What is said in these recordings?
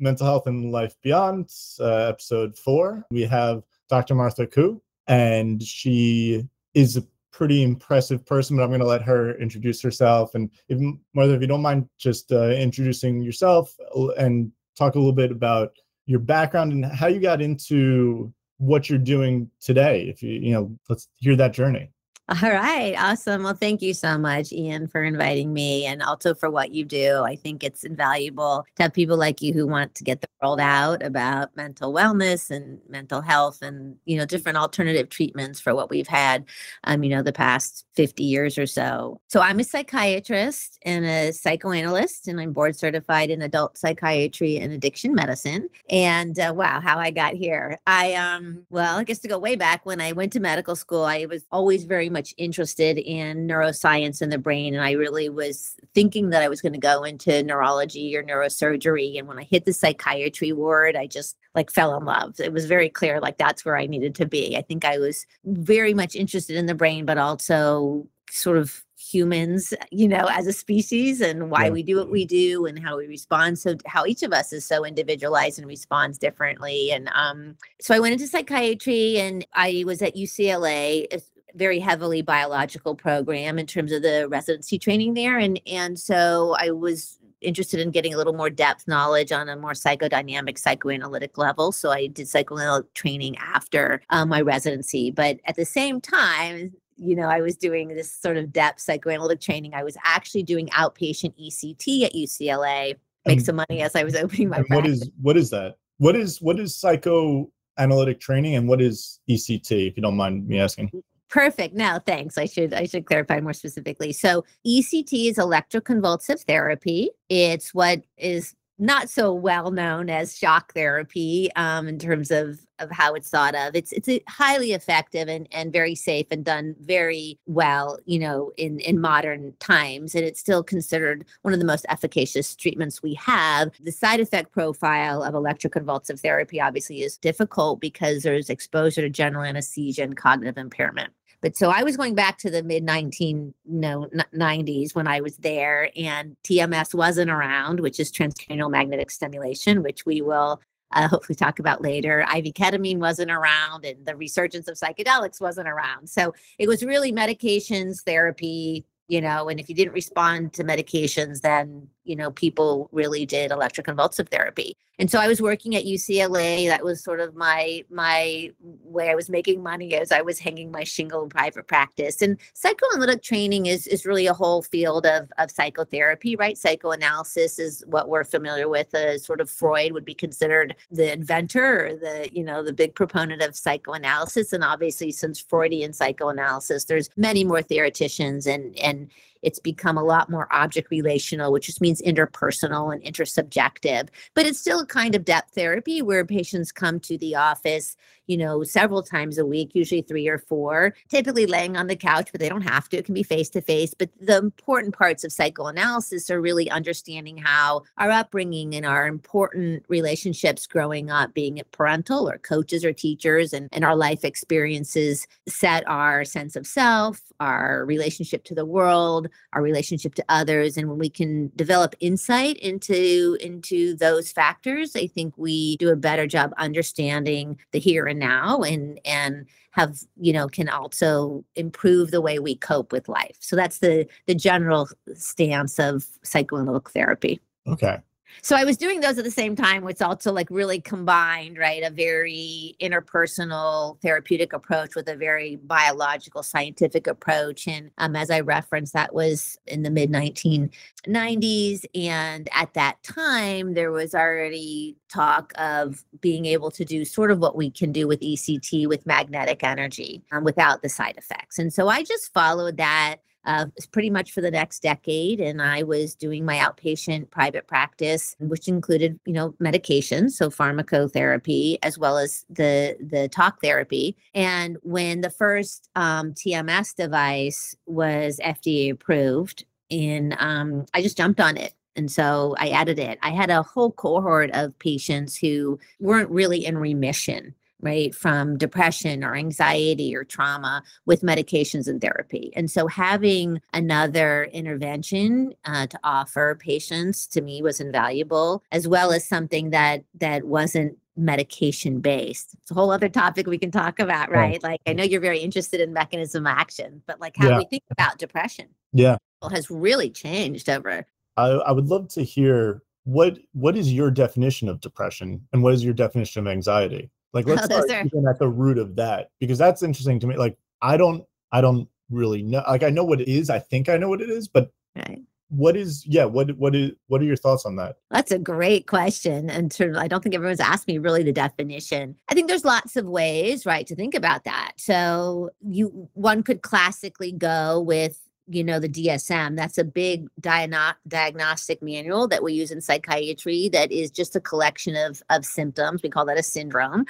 Mental Health and Life Beyond, uh, episode four. We have Dr. Martha Koo, and she is a pretty impressive person, but I'm going to let her introduce herself. And if, Martha, if you don't mind just uh, introducing yourself and talk a little bit about your background and how you got into what you're doing today. If you, you know, let's hear that journey. All right. Awesome. Well, thank you so much, Ian, for inviting me and also for what you do. I think it's invaluable to have people like you who want to get the world out about mental wellness and mental health and, you know, different alternative treatments for what we've had, um, you know, the past 50 years or so. So I'm a psychiatrist and a psychoanalyst, and I'm board certified in adult psychiatry and addiction medicine. And uh, wow, how I got here. I, um, well, I guess to go way back when I went to medical school, I was always very much much interested in neuroscience and the brain. And I really was thinking that I was going to go into neurology or neurosurgery. And when I hit the psychiatry ward, I just like fell in love. It was very clear, like that's where I needed to be. I think I was very much interested in the brain, but also sort of humans you know as a species and why yeah. we do what we do and how we respond so how each of us is so individualized and responds differently and um so i went into psychiatry and i was at ucla very heavily biological program in terms of the residency training there and and so i was interested in getting a little more depth knowledge on a more psychodynamic psychoanalytic level so i did psychoanalytic training after um, my residency but at the same time you know i was doing this sort of depth psychoanalytic training. I was actually doing outpatient ect at ucla make um, some money as i was opening my what is what is that? What is what is psychoanalytic training and what is ect if you don't mind me asking Perfect. Now, thanks. I should I should clarify more specifically. So, ECT is electroconvulsive therapy. It's what is not so well known as shock therapy um, in terms of of how it's thought of. It's it's highly effective and and very safe and done very well, you know, in in modern times, and it's still considered one of the most efficacious treatments we have. The side effect profile of electroconvulsive therapy obviously is difficult because there's exposure to general anesthesia and cognitive impairment. But so I was going back to the mid 19 no 90s when I was there, and TMS wasn't around, which is transcranial magnetic stimulation, which we will uh, hopefully talk about later. IV ketamine wasn't around, and the resurgence of psychedelics wasn't around. So it was really medications, therapy, you know, and if you didn't respond to medications, then you know, people really did electroconvulsive therapy. And so I was working at UCLA. That was sort of my my way I was making money as I was hanging my shingle in private practice. And psychoanalytic training is is really a whole field of of psychotherapy, right? Psychoanalysis is what we're familiar with. As sort of Freud would be considered the inventor or the you know the big proponent of psychoanalysis. And obviously, since Freudian psychoanalysis, there's many more theoreticians and and it's become a lot more object relational, which just means interpersonal and intersubjective. But it's still a kind of depth therapy where patients come to the office, you know, several times a week, usually three or four, typically laying on the couch, but they don't have to. It can be face to face. But the important parts of psychoanalysis are really understanding how our upbringing and our important relationships growing up, being it parental or coaches or teachers, and, and our life experiences set our sense of self, our relationship to the world, our relationship to others and when we can develop insight into into those factors i think we do a better job understanding the here and now and and have you know can also improve the way we cope with life. So that's the the general stance of psychoanalytic therapy. Okay so I was doing those at the same time, which also like really combined, right, a very interpersonal therapeutic approach with a very biological scientific approach. And um, as I referenced, that was in the mid 1990s. And at that time, there was already talk of being able to do sort of what we can do with ECT with magnetic energy um, without the side effects. And so I just followed that uh, pretty much for the next decade. And I was doing my outpatient private practice, which included, you know, medication, so pharmacotherapy, as well as the the talk therapy. And when the first um, TMS device was FDA approved, in um, I just jumped on it. And so I added it. I had a whole cohort of patients who weren't really in remission right, from depression or anxiety or trauma with medications and therapy. And so having another intervention uh, to offer patients to me was invaluable, as well as something that that wasn't medication based. It's a whole other topic we can talk about, right? Like I know you're very interested in mechanism of action, but like how Yeah. we think about depression Yeah. has really changed over. I, I would love to hear what what is your definition of depression and what is your definition of anxiety? Like oh, let's Oh, start are- at the root of that because that's interesting to me. Like I don't I don't really know like I know what it is. I think I know what it is, but Right. what is yeah, what what is what are your thoughts on that? That's a great question. And sort of, I don't think everyone's asked me really the definition. I think there's lots of ways, right, to think about that. So you one could classically go with you know the DSM. That's a big diagno- diagnostic manual that we use in psychiatry. That is just a collection of of symptoms. We call that a syndrome,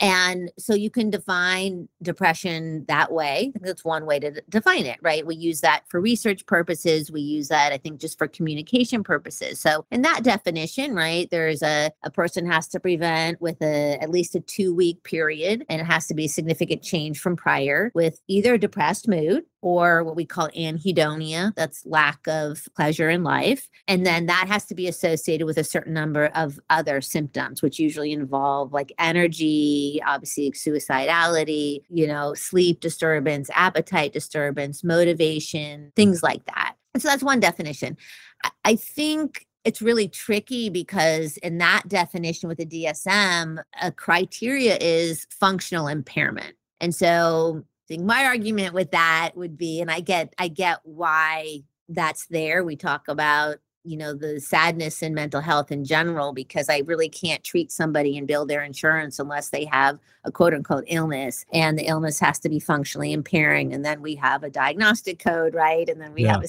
and so you can define depression that way. That's one way to define it, right? We use that for research purposes. We use that, I think, just for communication purposes. So, in that definition, right, there's a, a person has to prevent with a at least a two week period, and it has to be a significant change from prior with either depressed mood or what we call anhedonia, that's lack of pleasure in life. And then that has to be associated with a certain number of other symptoms, which usually involve like energy, obviously suicidality, you know, sleep disturbance, appetite disturbance, motivation, things like that. And so that's one definition. I, I think it's really tricky because in that definition with the DSM, a criteria is functional impairment. And so I think my argument with that would be, and I get I get why that's there. We talk about you know the sadness in mental health in general because I really can't treat somebody and bill their insurance unless they have a quote unquote illness and the illness has to be functionally impairing and then we have a diagnostic code right and then we Yeah. have a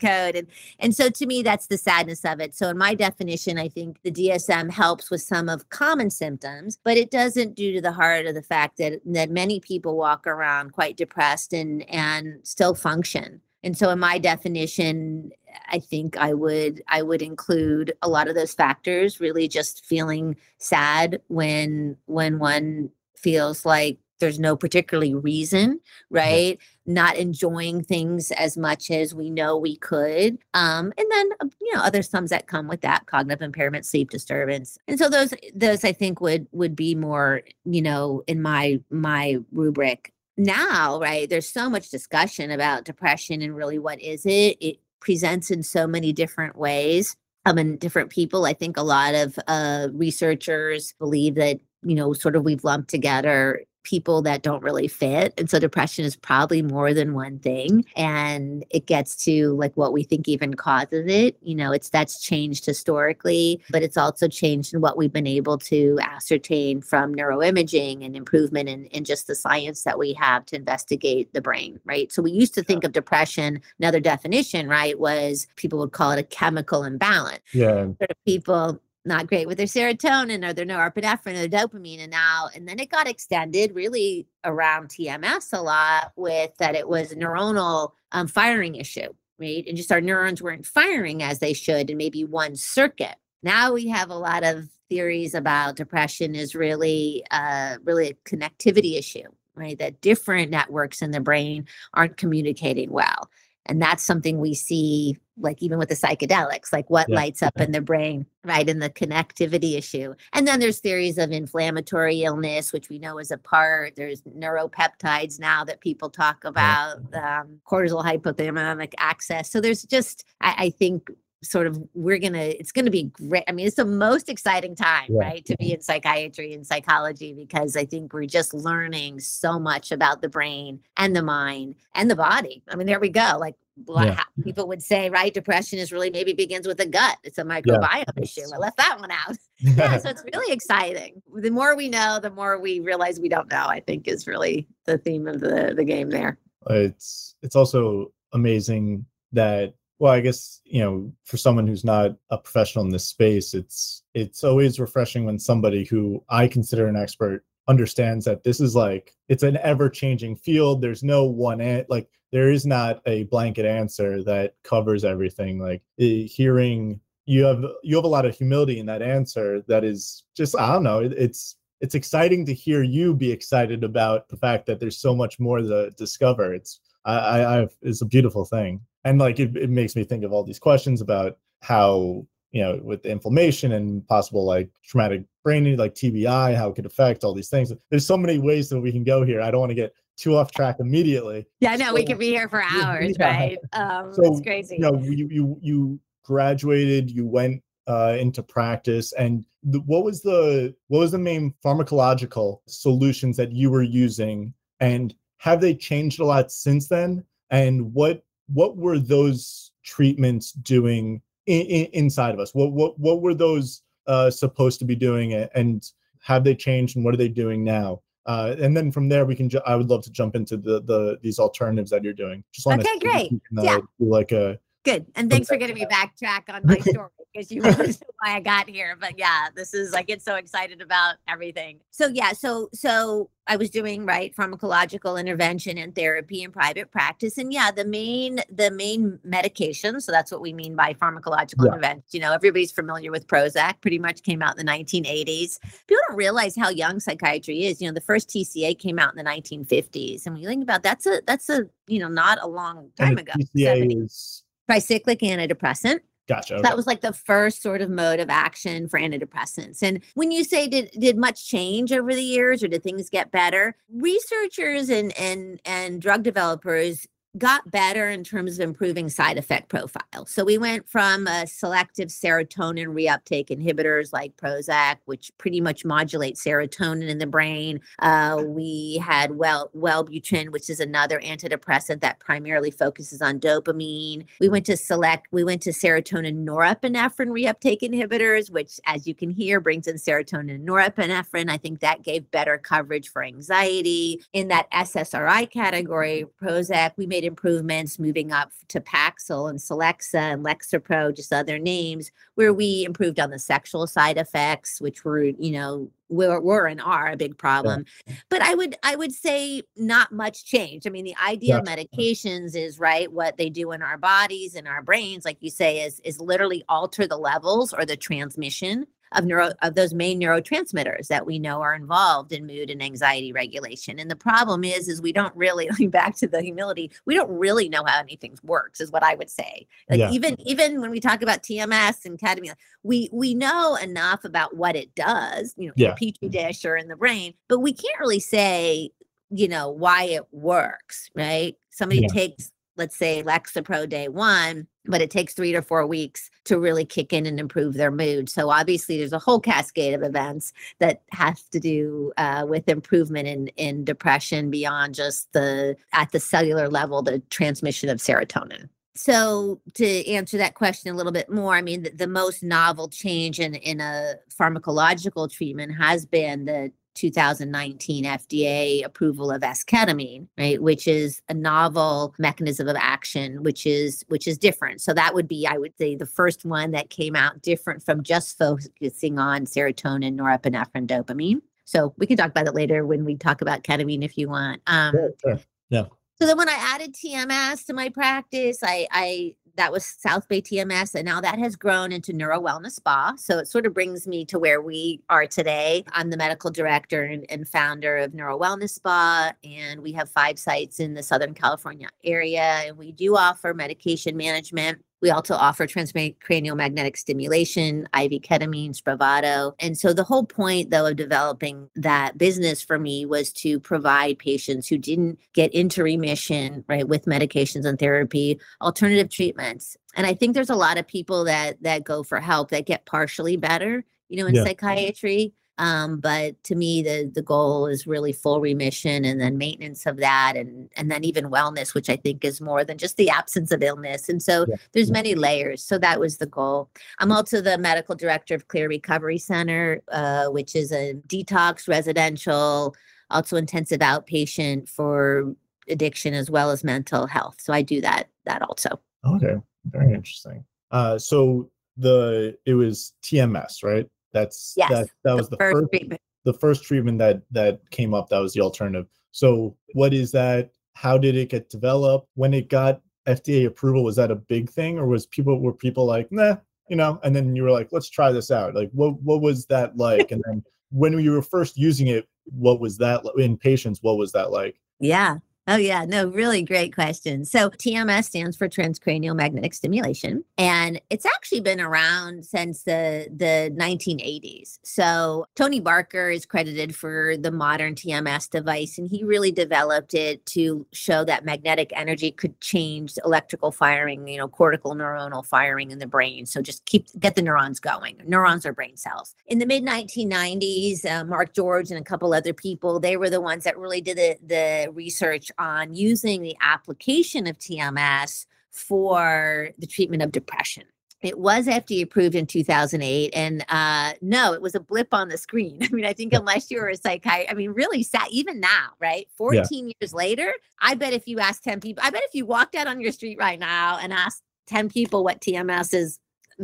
code and and so to me that's the sadness of it. So in my definition I think the DSM helps with some of common symptoms but it doesn't do to the heart of the fact that that many people walk around quite depressed and and still function. And so in my definition i think i would i would include a lot of those factors really just feeling sad when when one feels like there's no particularly reason right not enjoying things as much as we know we could um and then uh, you know other sums that come with that cognitive impairment sleep disturbance and so those those i think would would be more you know in my my rubric now, right, there's so much discussion about depression and really what is it? It presents in so many different ways. Um, and different people. I think a lot of uh, researchers believe that, you know, sort of we've lumped together people that don't really fit. And so depression is probably more than one thing. And it gets to like what we think even causes it. You know, it's that's changed historically, but it's also changed in what we've been able to ascertain from neuroimaging and improvement in, in just the science that we have to investigate the brain, right? So we used to think of depression, another definition, right, was people would call it a chemical imbalance Yeah. people not great with their serotonin or their norepinephrine or dopamine and now and then it got extended really around tms a lot with that it was a neuronal um, firing issue right? And just our neurons weren't firing as they should in maybe one circuit. Now we have a lot of theories about depression is really uh, really a connectivity issue right? That different networks in the brain aren't communicating well and that's something we see like even with the psychedelics like what Yeah. lights up in the brain right and the connectivity issue. And then there's theories of inflammatory illness which we know is a part. There's neuropeptides now that people talk about um, cortisol hypothalamic axis. So there's just I, I think sort of we're gonna it's gonna be great i mean it's the most exciting time Yeah. right to be in psychiatry and psychology because i think we're just learning so much about the brain and the mind and the body. I mean there we go like Yeah. people would say right depression is really maybe begins with the gut. It's a microbiome issue. I left that one out. Yeah so it's really exciting. The more we know the more we realize we don't know i think is really the theme of the the game there. It's it's also amazing that well i guess you know for someone who's not a professional in this space it's it's always refreshing when somebody who i consider an expert understands that this is like it's an ever changing field. There's no one an- like there is not a blanket answer that covers everything. Like eh, hearing you have you have a lot of humility in that answer that is just i don't know it, it's it's exciting to hear you be excited about the fact that there's so much more to discover. It's I, I, I it's a beautiful thing, and like it, it makes me think of all these questions about how you know with inflammation and possible like traumatic brain injury, like TBI, how it could affect all these things. There's so many ways that we can go here. I don't want to get too off track immediately. Yeah, no, so, we could be here for hours, yeah. right? Um, so, it's crazy. You know, you you you graduated, you went uh, into practice, and the, what was the what was the main pharmacological solutions that you were using, and have they changed a lot since then? And what what were those treatments doing in, in, inside of us? What what what were those uh, supposed to be doing, and have they changed, and what are they doing now? Uh, and then from there we can. Ju- I would love to jump into the the these alternatives that you're doing. Just want okay, great. Can, uh, yeah. like a good. And thanks for getting me backtrack on my story because you know why I got here. But yeah, this is I get so excited about everything. So yeah, so so I was doing right pharmacological intervention and therapy in private practice. And yeah, the main the main medication, so that's what we mean by pharmacological yeah. intervention. You know, everybody's familiar with Prozac, pretty much came out in the 1980s. People don't realize how young psychiatry is. You know, the first TCA came out in the 1950s. And when you think about that's a that's a, you know, not a long time ago. TCA is tricyclic antidepressant. Gotcha. Okay. That was like the first sort of mode of action for antidepressants. And when you say did did much change over the years or did things get better? Researchers and and and drug developers got better in terms of improving side effect profile. So we went from a selective serotonin reuptake inhibitors like Prozac, which pretty much modulate serotonin in the brain. Uh, we had well Wellbutrin, which is another antidepressant that primarily focuses on dopamine. We went to select. We went to serotonin norepinephrine reuptake inhibitors, which, as you can hear, brings in serotonin and norepinephrine. I think that gave better coverage for anxiety. In that SSRI category, Prozac, we made improvements moving up to Paxil and Celexa and Lexapro, just other names, where we mm-hmm. improved on the sexual side effects, which were, you know, were, were and are a big problem. Yeah. But I would I would say not much change. I mean, the idea yeah. of medications is right what they do in our bodies and our brains, like you say, is is literally alter the levels or the transmission of neuro of those main neurotransmitters that we know are involved in mood and anxiety regulation. And the problem is, is we don't really back to the humility, we don't really know how anything works, is what I would say. Like yeah. even even when we talk about TMS and ketamine, we we know enough about what it does, you know, yeah. in petri dish or in the brain, but we can't really say, you know, why it works, right? Somebody yeah. takes let's say Lexapro day one, but it takes three to four weeks to really kick in and improve their mood. So obviously, there's a whole cascade of events that has to do uh, with improvement in in depression beyond just the at the cellular level, the transmission of serotonin. So to answer that question a little bit more, I mean, the, the most novel change in in a pharmacological treatment has been the 2019 FDA approval of esketamine, right, which is a novel mechanism of action, which is which is different. So that would be, I would say, the first one that came out different from just focusing on serotonin, norepinephrine, dopamine. So we can talk about it later when we talk about ketamine if you want. Um, sure, sure. Yeah. So then when I added TMS to my practice, I, I that was South Bay TMS, and now that has grown into Neuro Wellness Spa. So it sort of brings me to where we are today. I'm the medical director and, and founder of Neuro Wellness Spa, and we have five sites in the Southern California area, and we do offer medication management we also offer transcranial magnetic stimulation, IV ketamine, Spravato. And so the whole point, though, of developing that business for me was to provide patients who didn't get into remission, right, with medications and therapy, alternative treatments. And I think there's a lot of people that that go for help that get partially better, you know, in yeah. psychiatry um, but to me, the the goal is really full remission and then maintenance of that, and and then even wellness, which I think is more than just the absence of illness. And so yeah. there's many layers. So that was the goal. I'm also the medical director of Clear Recovery Center, uh, which is a detox residential, also intensive outpatient for addiction as well as mental health. So I do that that also. Okay, very interesting. Uh, so the it was TMS, right? That's yes, that that was the, the first, treatment. the first treatment that that came up. That was the alternative. So what is that? How did it get developed? When it got FDA approval, was that a big thing, or was people were people like, nah, you know? And then you were like, let's try this out. Like, what what was that like? And then when you were first using it, what was that in patients? What was that like? Yeah. Oh, yeah. No, really great question. So, TMS stands for transcranial magnetic stimulation, and it's actually been around since the, the 1980s. So, Tony Barker is credited for the modern TMS device, and he really developed it to show that magnetic energy could change electrical firing, you know, cortical neuronal firing in the brain. So, just keep get the neurons going. Neurons are brain cells. In the mid 1990s, uh, Mark George and a couple other people, they were the ones that really did the, the research on using the application of TMS for the treatment of depression. It was FDA approved in 2008. And uh, no, it was a blip on the screen. I mean, I think unless you're a psychiatrist, I mean, really sad, even now, right? 14 yeah. years later, I bet if you ask 10 people, I bet if you walked out on your street right now and asked 10 people what TMS is,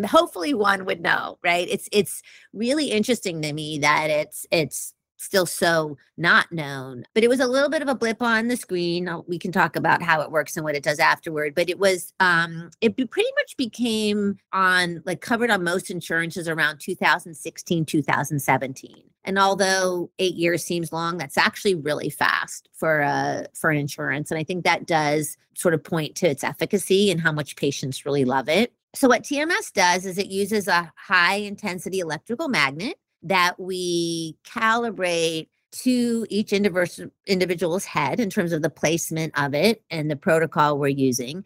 hopefully one would know, right? It's it's really interesting to me that it's it's still so not known. But it was a little bit of a blip on the screen. We can talk about how it works and what it does afterward. But it was um it pretty much became on like covered on most insurances around 2016, 2017. And although eight years seems long, that's actually really fast for uh for an insurance. And I think that does sort of point to its efficacy and how much patients really love it. So, what TMS does is it uses a high intensity electrical magnet that we calibrate to each individual's head in terms of the placement of it and the protocol we're using.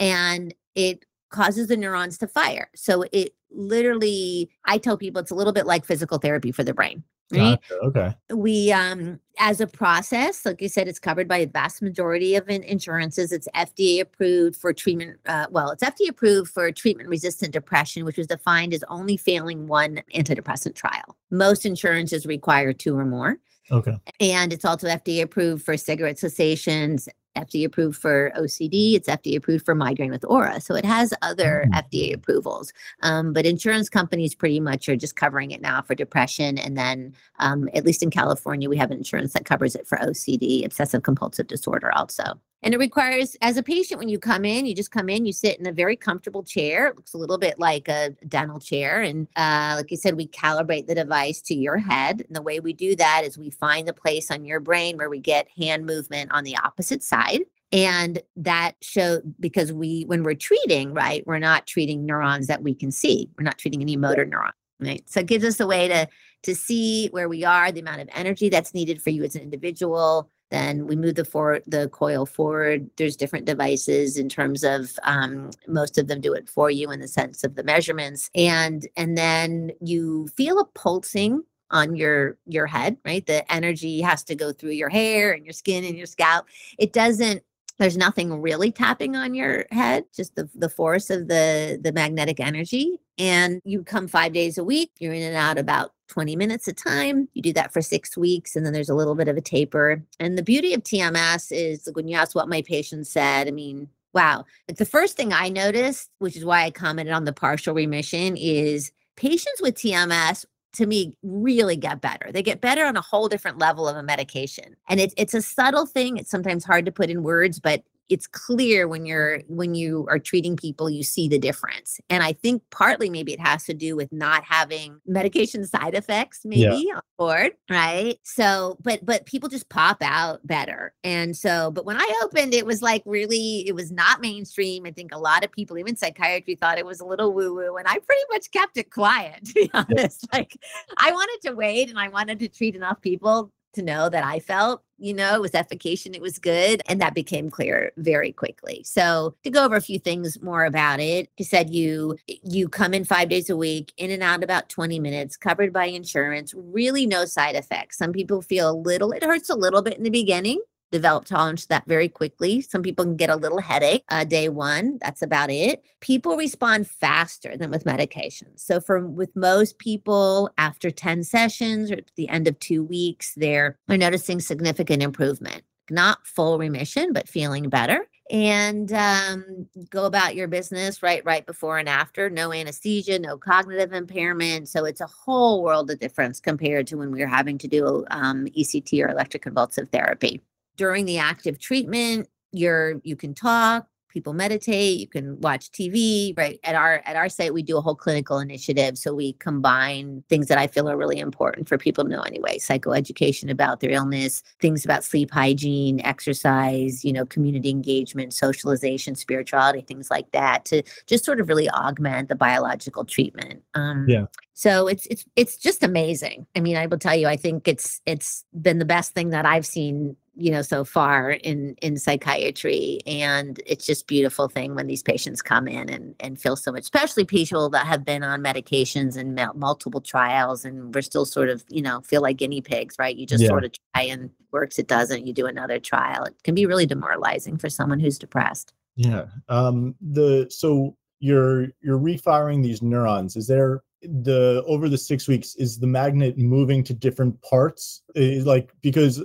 And it causes the neurons to fire. So it literally, I tell people it's a little bit like physical therapy for the brain. Right? Gotcha. Okay. We, um, as a process, like you said, it's covered by a vast majority of insurances. It's FDA approved for treatment. Uh, well, it's FDA approved for treatment resistant depression, which was defined as only failing one antidepressant trial. Most insurances require two or more. Okay. And it's also FDA approved for cigarette cessations, FDA approved for OCD. It's FDA approved for migraine with aura. So it has other mm. FDA approvals. Um, but insurance companies pretty much are just covering it now for depression. And then, um, at least in California, we have insurance that covers it for OCD, obsessive compulsive disorder, also. And it requires, as a patient, when you come in, you just come in, you sit in a very comfortable chair. It looks a little bit like a dental chair. And uh, like you said, we calibrate the device to your head. And the way we do that is we find the place on your brain where we get hand movement on the opposite side. And that show because we, when we're treating, right, we're not treating neurons that we can see. We're not treating any motor neurons, right? So it gives us a way to to see where we are, the amount of energy that's needed for you as an individual, then we move the for the coil forward. There's different devices in terms of um, most of them do it for you in the sense of the measurements, and and then you feel a pulsing on your your head right? The energy has to go through your hair and your skin and your scalp. It doesn't there's nothing really tapping on your head just the, the force of the the magnetic energy. And you come five days a week you're in and out about 20 minutes a time. You do that for six weeks, and then there's a little bit of a taper. And the beauty of TMS is when you ask what my patients said, I mean, wow. Like the first thing I noticed, which is why I commented on the partial remission, is patients with TMS to me really get better. They get better on a whole different level of a medication. And it's it's a subtle thing. It's sometimes hard to put in words, but it's clear when you're when you are treating people you see the difference. And i think partly maybe it has to do with not having medication side effects maybe yeah. on board right? So but but people just pop out better. And so but when i opened it was like really it was not mainstream. I think a lot of people even psychiatry thought it was a little woo woo and i pretty much kept it quiet to be honest. Yeah. like i wanted to wait and i wanted to treat enough people to know that I felt, you know, it was efficacious, it was good. And that became clear very quickly. So to go over a few things more about it, you said you you come in five days a week, in and out about 20 minutes, covered by insurance, really no side effects. Some people feel a little, it hurts a little bit in the beginning develop tolerance to that very quickly. Some people can get a little headache uh, day one. That's about it. People respond faster than with medications. So, for with most people, after 10 sessions or at the end of two weeks, they're, they're noticing significant improvement. Not full remission, but feeling better and um, go about your business right right before and after no anesthesia no cognitive impairment so it's a whole world of difference compared to when we were having to do um, ect or electroconvulsive therapy during the active treatment you're you can talk people meditate you can watch tv right? At our at our site we do a whole clinical initiative so we combine things that i feel are really important for people to know anyway. Psychoeducation about their illness things about sleep hygiene exercise you know community engagement socialization spirituality things like that to just sort of really augment the biological treatment. Um, Yeah. so it's it's it's just amazing. I mean i will tell you i think it's it's been the best thing that i've seen you know so far in in psychiatry and it's just beautiful thing when these patients come in and and feel so much especially people that have been on medications and multiple trials and we're still sort of you know feel like guinea pigs right you just Yeah. sort of try and works it doesn't you do another trial it can be really demoralizing for someone who's depressed Yeah. Um the so you're you're refiring these neurons. Is there the over the 6 weeks is the magnet moving to different parts? Is like because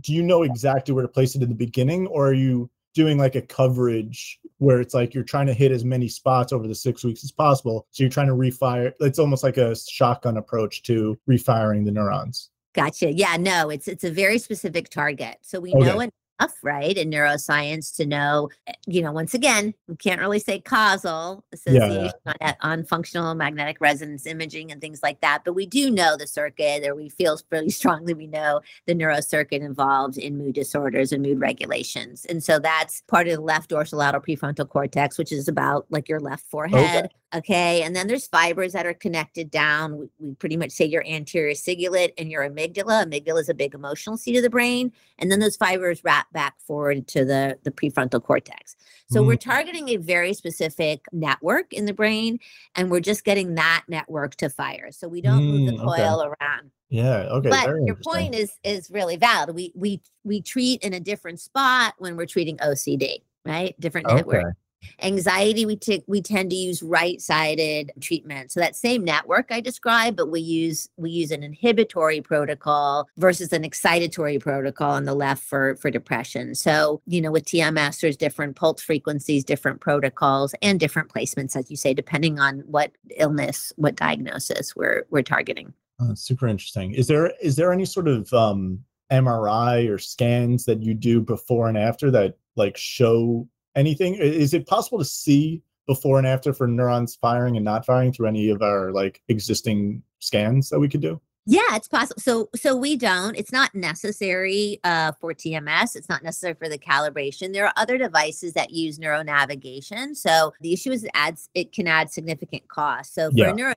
do you know exactly where to place it in the beginning or are you doing like a coverage where it's like you're trying to hit as many spots over the 6 weeks as possible. So you're trying to refire it's almost like a shotgun approach to refiring the neurons. Gotcha. Yeah, no, it's it's a very specific target. So we Okay. know enough, right, in neuroscience to know, eh, you know, once again, we can't really say causal yeah. association on, on functional magnetic resonance imaging and things like that, but we do know the circuit, or we feel really strongly we know the neurocircuit involved in mood disorders and mood regulations. And so that's part of the left dorsolateral prefrontal cortex, which is about like your left forehead. Okay. And then there's fibers that are connected down. We, we pretty much say your anterior cingulate and your amygdala. Amygdala is a big emotional seat of the brain. And then those fibers wrap back forward to the, the prefrontal cortex. So we're targeting a very specific network in the brain, and we're just getting that network to fire. So we don't move the Mm, okay. coil around Yeah, okay. but your point is is really valid. We we we treat in a different spot when we're treating OCD, right? Different network. Anxiety, we take we tend to use right-sided treatment. So that same network I described, but we use we use an inhibitory protocol versus an excitatory protocol on the left for for depression. So you know, with TMS, there's different pulse frequencies, different protocols, and different placements, as you say, depending on what illness, what diagnosis we're we're targeting. Oh, super interesting. Is there is there any sort of um, MRI or scans that you do before and after that like show anything? Is it possible to see before and after for neurons firing and not firing through any of our like existing scans that we could do? Yeah, it's possible. So so we don't. It's not necessary uh, for TMS. It's not necessary for the calibration. There are other devices that use neuronavigation. So the issue is it adds it can add significant cost. So for Yeah, a neuro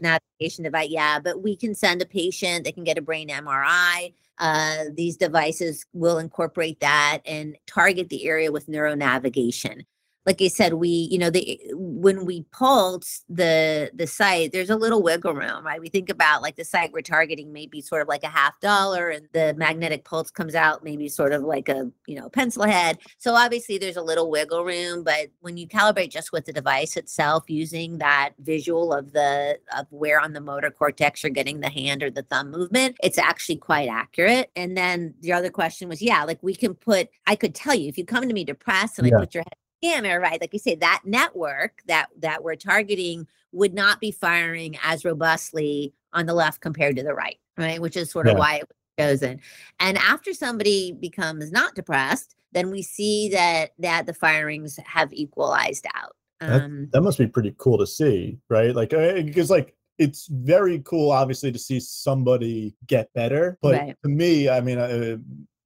navigation device, yeah, but we can send a patient, they can get a brain MRI. Uh, these devices will incorporate that and target the area with neuronavigation like I said, we, you know, the when we pulse the the site, there's a little wiggle room, right? We think about like the site we're targeting maybe sort of like a half dollar, and the magnetic pulse comes out maybe sort of like a you know pencil head. So obviously there's a little wiggle room, but when you calibrate just with the device itself, using that visual of the of where on the motor cortex you're getting the hand or the thumb movement, it's actually quite accurate. And then the other question was, yeah, like we can put, I could tell you if you come to me depressed and Yeah. I put your head scanner, right? Like you say, that network that that we're targeting would not be firing as robustly on the left compared to the right, right? Which is sort of Yeah. why it was chosen. And after somebody becomes not depressed, then we see that that the firings have equalized out. That- Um, That must be pretty cool to see, right? Like uh, because like it's very cool obviously to see somebody get better, but Right. to me, I mean uh,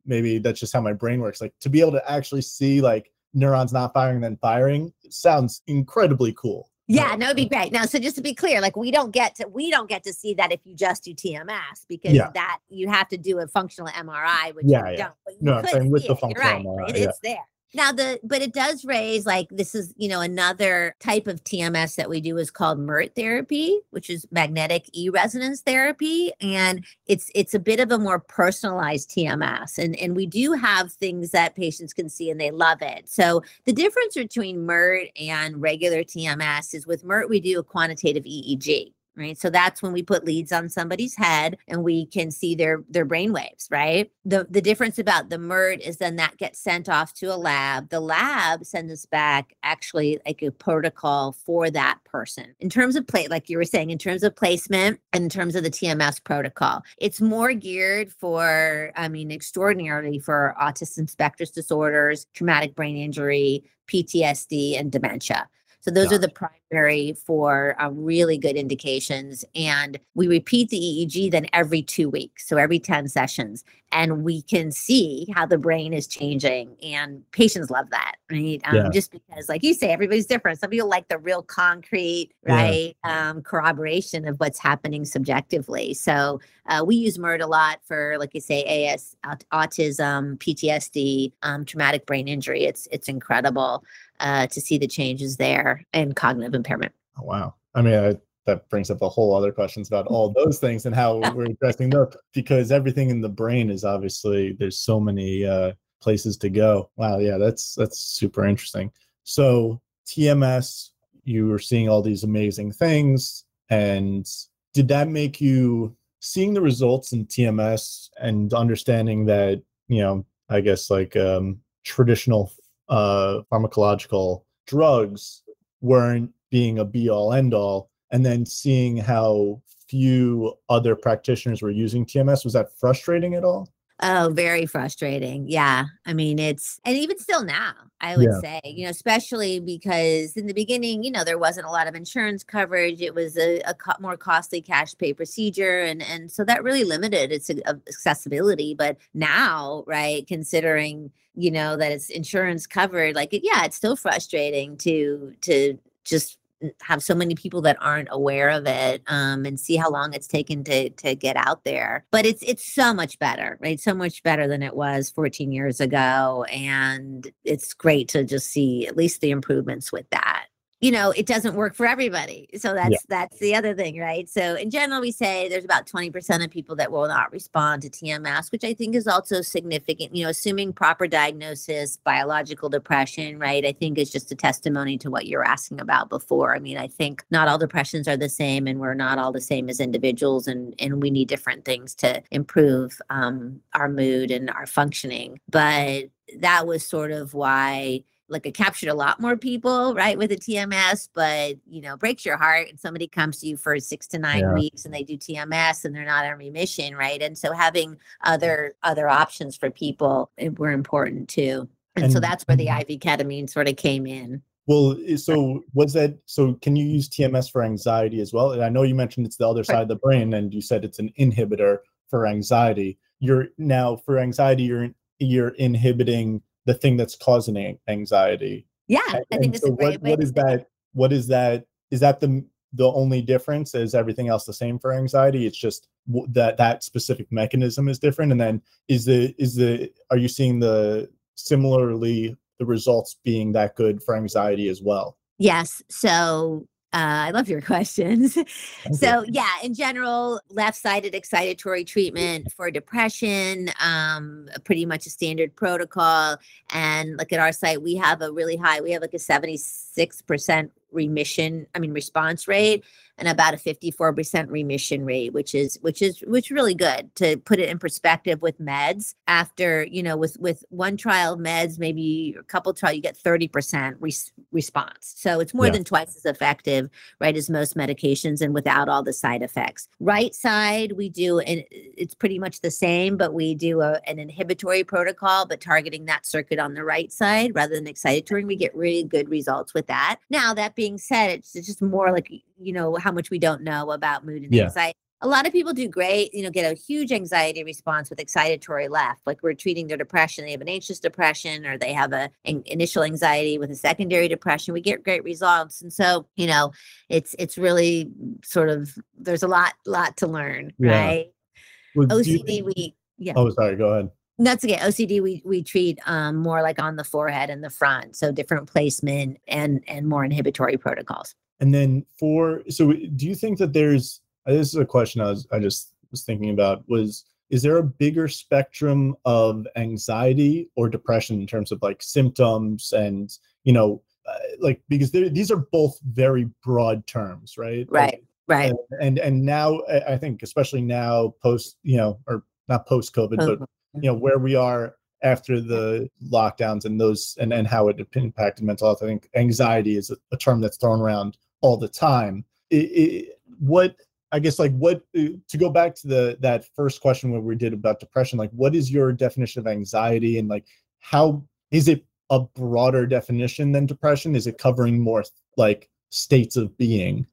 maybe that's just how my brain works. Like to be able to actually see like neurons not firing then firing sounds incredibly cool. Yeah, no, it'd be great. Now, so just to be clear, like we don't get to we don't get to see that if you just do TMS because Yeah. that you have to do a functional MRI, which Yeah, you yeah. don't. But you No, I'm saying with the functional right, MRI, right? yeah. It's there. Now the but it does raise like this is you know another type of TMS that we do is called MERT therapy, which is magnetic e resonance therapy, and it's it's a bit of a more personalized TMS, and and we do have things that patients can see and they love it. So the difference between MERT and regular TMS is with MERT we do a quantitative EEG. Right? So that's when we put leads on somebody's head and we can see their their brain waves, right? The the difference about the MERT is then that gets sent off to a lab. The lab sends us back actually like a protocol for that person. In terms of play, like you were saying, in terms of placement, and in terms of the TMS protocol, it's more geared for, I mean, extraordinarily for autism spectrum disorders, traumatic brain injury, PTSD, and dementia. So those are the primary for uh, really good indications. And we repeat the EEG then every two weeks. So every 10 sessions. And we can see how the brain is changing. And patients love that, right? Um, yeah. Just because, like you say, everybody's different. Some people like the real concrete, right? Yeah. Um, corroboration of what's happening subjectively. So uh, we use MERT a lot for, like you say, AS, autism, PTSD, um, traumatic brain injury. It's, it's incredible uh, to see the changes there in cognitive impairment. Oh, wow. I mean, I, that brings up a whole other questions about all those things and how we're addressing them because everything in the brain is obviously there's so many uh, places to go. Wow, yeah, that's that's super interesting. So TMS, you were seeing all these amazing things, and did that make you seeing the results in TMS and understanding that you know, I guess like um, traditional uh, pharmacological drugs weren't being a be all end all and then seeing how few other practitioners were using tms was that frustrating at all Oh, very frustrating. Yeah. I mean, it's, and even still now, I would yeah. say, you know, especially because in the beginning, you know, there wasn't a lot of insurance coverage. It was a, a co- more costly cash pay procedure. And, and so that really limited its uh, accessibility. But now, right, considering, you know, that it's insurance covered, like, yeah, it's still frustrating to, to, just have so many people that aren't aware of it um, and see how long it's taken to to get out there. But it's it's so much better right? So much better than it was 14 years ago and it's great to just see at least the improvements with that you know it doesn't work for everybody. So that's yeah. that's the other thing right? So in general we say there's about 20% of people that will not respond to tms which i think is also significant you know assuming proper diagnosis biological depression right? I think is just a testimony to what you're asking about before. I mean i think not all depressions are the same and we're not all the same as individuals and and we need different things to improve um, our mood and our functioning. But that was sort of why like it captured a lot more people, right, with a TMS, but you know, breaks your heart and somebody comes to you for six to nine yeah. weeks and they do TMS and they're not in remission, right? And so having other other options for people eh, were important too. And, and so that's where the IV ketamine sort of came in. Well, so was that so can you use TMS for anxiety as well? And I know you mentioned it's the other side of the brain and you said it's an inhibitor for anxiety. You're now for anxiety you're you're inhibiting the thing that's causing anxiety. Yeah, and, I think that's so a great what, what is that? What is that? Is that the the only difference? Is everything else the same for anxiety? It's just that that specific mechanism is different. And then is the is the are you seeing the similarly the results being that good for anxiety as well? Yes. So uh, I love your questions. so, yeah, in general, left sided excitatory treatment for depression, um, pretty much a standard protocol. And look at our site, we have a really high, we have like a 76% remission, I mean, response rate and about a 54% remission rate which is which is which is really good to put it in perspective with meds. After you know with with one trial of meds maybe a couple trial you get 30% res- response. So it's more yeah. than twice as effective right as most medications and without all the side effects. Right side we do and it's pretty much the same but we do a, an inhibitory protocol but targeting that circuit on the right side rather than excitatory we get really good results with that. Now that being said it's, it's just more like you know how much we don't know about mood and yeah. anxiety a lot of people do great, you know, get a huge anxiety response with excitatory left. Like we're treating their depression, they have an anxious depression, or they have a an initial anxiety with a secondary depression. We get great results, and so you know, it's it's really sort of there's a lot lot to learn, yeah. right? Well, OCD, you, we yeah. Oh, sorry. Go ahead. That's okay. OCD we we treat um, more like on the forehead and the front, so different placement and and more inhibitory protocols. And then for so do you think that there's this is a question I was I just was thinking about was is there a bigger spectrum of anxiety or depression in terms of like symptoms and you know uh, like because these are both very broad terms right right Right. And, and and now I think especially now post you know or not post COVID, but you know where we are after the lockdowns and those and and how it impacted mental health. I think anxiety is a, a term that's thrown around all the time. It, it, what I guess like what uh, to go back to the that first question where we did about depression, like what is your definition of anxiety and like how is it a broader definition than depression? Is it covering more like states of being?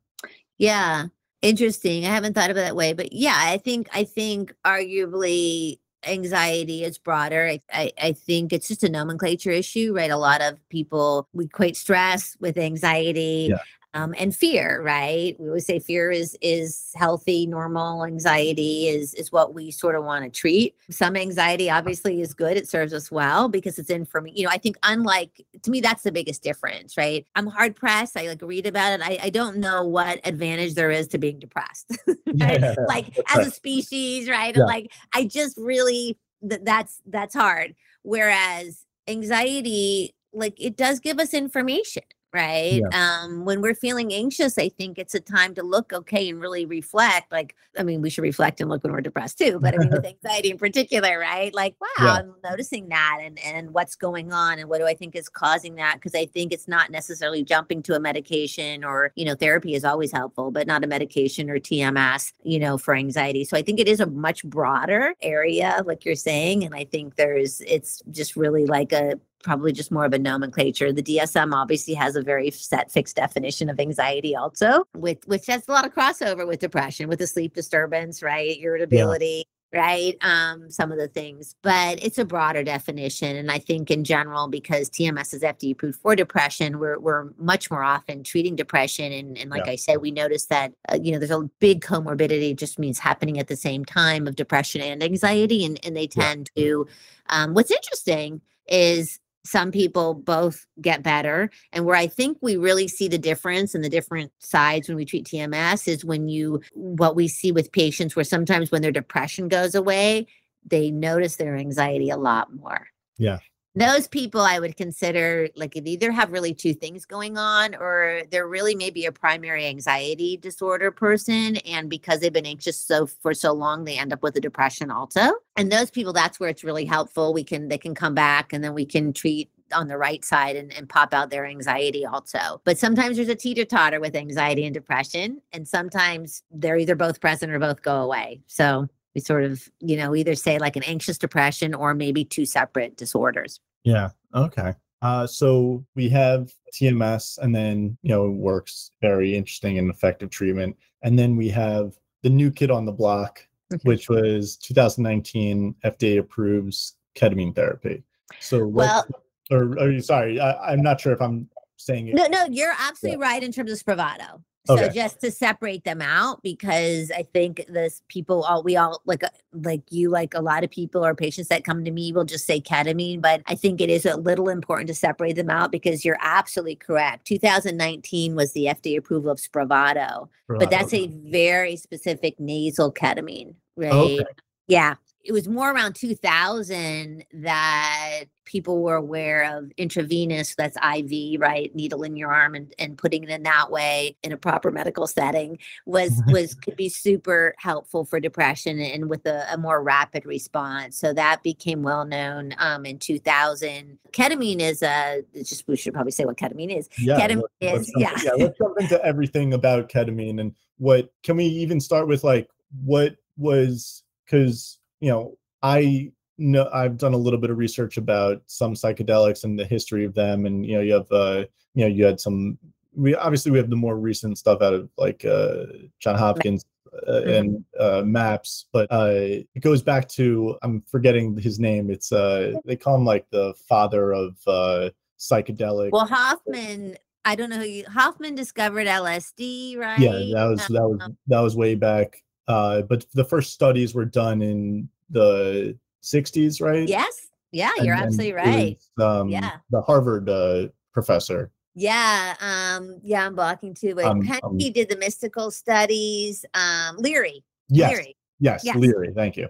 Yeah. Interesting. I haven't thought of it that way, but yeah, I think I think arguably anxiety is broader. I, I, I think it's just a nomenclature issue, right? A lot of people we equate stress with anxiety. Yeah. Um, and fear, right? We always say fear is is healthy, normal. Anxiety is is what we sort of want to treat. Some anxiety obviously is good; it serves us well because it's in for me. You know, I think unlike to me, that's the biggest difference, right? I'm hard pressed. I like read about it. I, I don't know what advantage there is to being depressed, right? Yeah, like as right. a species, right? Yeah. Like I just really th- that's that's hard. Whereas anxiety, like it does give us information, right? Um, when we're feeling anxious, I think it's a time to look okay and really reflect. Like, I mean, we should reflect and look when we're depressed too, but I mean with anxiety in particular, right? Like, wow, Yeah. I'm noticing that and and what's going on and what do I think is causing that? Because I think it's not necessarily jumping to a medication or, you know, therapy is always helpful, but not a medication or TMS, you know, for anxiety. So I think it is a much broader area, like you're saying. And I think there's it's just really like a probably just more of a nomenclature. The DSM obviously has a very set fixed definition of anxiety also, with which has a lot of crossover with depression, with the sleep disturbance, right? Irritability. Right. Um, some of the things, but it's a broader definition. And I think in general, because TMS is FDA approved for depression, we're we're much more often treating depression. And, and like Yeah. I said, we noticed that uh, you know, there's a big comorbidity, just means happening at the same time of depression and anxiety. And and they Yeah. tend to um, what's interesting is some people both get better. And where I think we really see the difference and the different sides when we treat TMS is when you, what we see with patients, where sometimes when their depression goes away, they notice their anxiety a lot more. Yeah. Those people I would consider like they either have really two things going on or they're really maybe a primary anxiety disorder person. And because they've been anxious so for so long, they end up with a depression also. And those people, that's where it's really helpful. We can they can come back and then we can treat on the right side and, and pop out their anxiety also. But sometimes there's a teeter totter with anxiety and depression. And sometimes they're either both present or both go away. So we sort of, you know, either say like an anxious depression or maybe two separate disorders. Yeah. Okay. Uh, so we have TMS, and then you know works very interesting and effective treatment, and then we have the new kid on the block, Mhm. which was 2019 FDA approves ketamine therapy. So Well- or, or sorry, I, I'm not sure if I'm saying it. No, no, you're absolutely right in terms of Spravato. So just to separate them out, because I think this people all we all like uh, like you like a lot of people or patients that come to me will just say ketamine, but I think it is a little important to separate them out because you're absolutely correct. 2019 was the FDA approval of Spravato, but that's a very specific nasal ketamine, right? Okay. Yeah. It was more around 2000 that people were aware of intravenous, that's IV, right? Needle in your arm and, and putting it in that way in a proper medical setting was was could be super helpful for depression and with a, a more rapid response. So that became well known um, in 2000. Ketamine is a just we should probably say what ketamine is. yeah, ketamine let's- let's is- jump- yeah. let's jump into everything about ketamine and what can we even start with like what was because you know I know I've done a little bit of research about some psychedelics and the history of them, and you know you have uh you know you had some we obviously we have the more recent stuff out of like uh John Hopkins. Uh, Mhm. and uh, maps, but uh, it goes back to I'm forgetting his name. It's uh, they call him like the father of uh, psychedelic. Well, Hofmann, I don't know who you Hofmann discovered LSD, right? yeah that was that was Um, that was way back uh but the first studies were done in the 60s right Yes. Yeah, And- you're absolutely right. was, um, Yeah. the harvard uh professor Yeah. Um, yeah, I'm blocking too. But Um, Penny um, did the mystical studies. Um, Leary. yes Leary. yes, Yes. leary thank you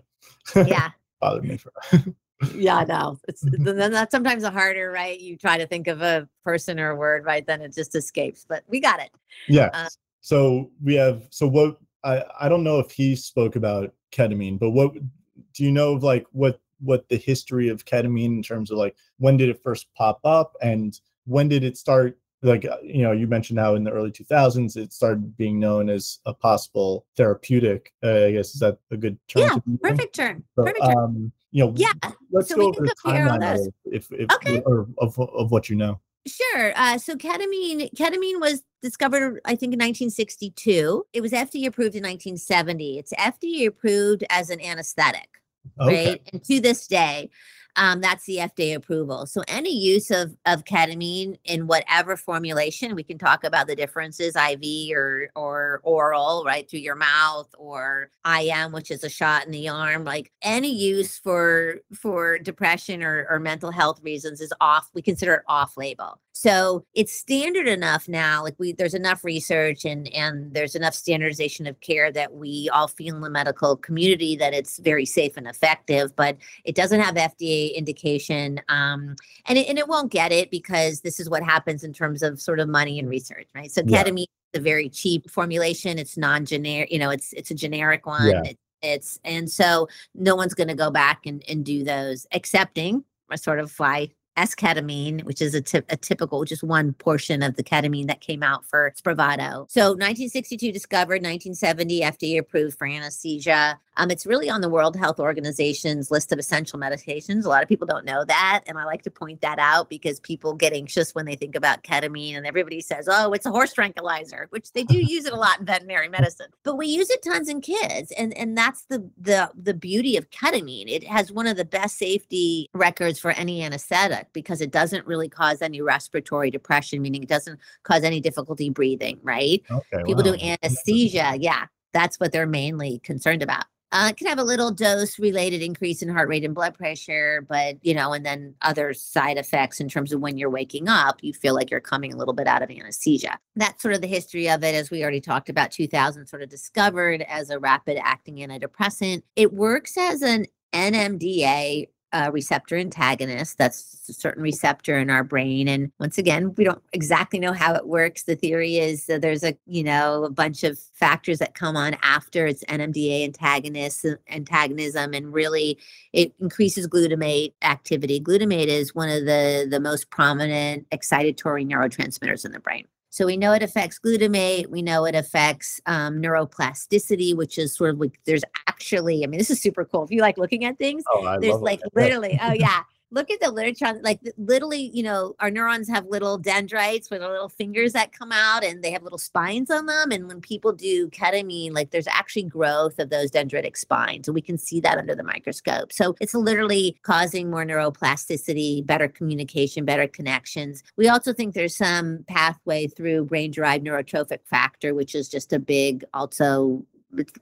Yeah. bothered me for yeah, no. It's then that's sometimes a harder, right? You try to think of a person or a word, right? Then it just escapes. But we got it. yeah Uh, So we have so what I I don't know if he spoke about ketamine, but what do you know of like what what the history of ketamine in terms of like when did it first pop up and when did it start like uh, you know you mentioned how in the early 2000s it started being known as a possible therapeutic uh, i guess is that a good term yeah perfect term so, perfect term. Um, you know yeah let's so go over the timeline if, if okay. or of, of what you know Sure. Uh, so ketamine, ketamine was discovered, I think, in 1962. It was FDA approved in 1970. It's FDA approved as an anesthetic, okay. right? And to this day, um, that's the FDA approval. So any use of of ketamine in whatever formulation, we can talk about the differences, IV or or oral, right through your mouth, or IM, which is a shot in the arm. Like any use for for depression or, or mental health reasons is off. We consider it off label. So it's standard enough now. Like we, there's enough research and and there's enough standardization of care that we all feel in the medical community that it's very safe and effective. But it doesn't have FDA indication, um, and it, and it won't get it because this is what happens in terms of sort of money and research, right? So yeah. ketamine is a very cheap formulation. It's non-generic. You know, it's it's a generic one. Yeah. It, it's and so no one's going to go back and, and do those accepting sort of fly esketamine, which is a, t- a typical, just one portion of the ketamine that came out for Spravato. So 1962 discovered, 1970 FDA approved for anesthesia. Um, it's really on the World Health Organization's list of essential medications. A lot of people don't know that. And I like to point that out because people get anxious when they think about ketamine and everybody says, oh, it's a horse tranquilizer, which they do use it a lot in veterinary medicine. But we use it tons in kids. And, and that's the, the, the beauty of ketamine. It has one of the best safety records for any anesthetic because it doesn't really cause any respiratory depression, meaning it doesn't cause any difficulty breathing, right? Okay, people wow. do anesthesia. Yeah. That's what they're mainly concerned about. Uh, it can have a little dose related increase in heart rate and blood pressure, but you know, and then other side effects in terms of when you're waking up, you feel like you're coming a little bit out of anesthesia. That's sort of the history of it, as we already talked about. 2000 sort of discovered as a rapid acting antidepressant. It works as an NMDA a receptor antagonist. That's a certain receptor in our brain. And once again, we don't exactly know how it works. The theory is that there's a, you know, a bunch of factors that come on after it's NMDA antagonist uh, antagonism. And really it increases glutamate activity. Glutamate is one of the, the most prominent excitatory neurotransmitters in the brain. So we know it affects glutamate. We know it affects um, neuroplasticity, which is sort of like there's actually, I mean, this is super cool. If you like looking at things, oh, there's like literally, oh yeah, look at the literature like literally you know our neurons have little dendrites with little fingers that come out and they have little spines on them and when people do ketamine like there's actually growth of those dendritic spines and we can see that under the microscope. So it's literally causing more neuroplasticity better communication better connections. We also think there's some pathway through brain derived neurotrophic factor which is just a big also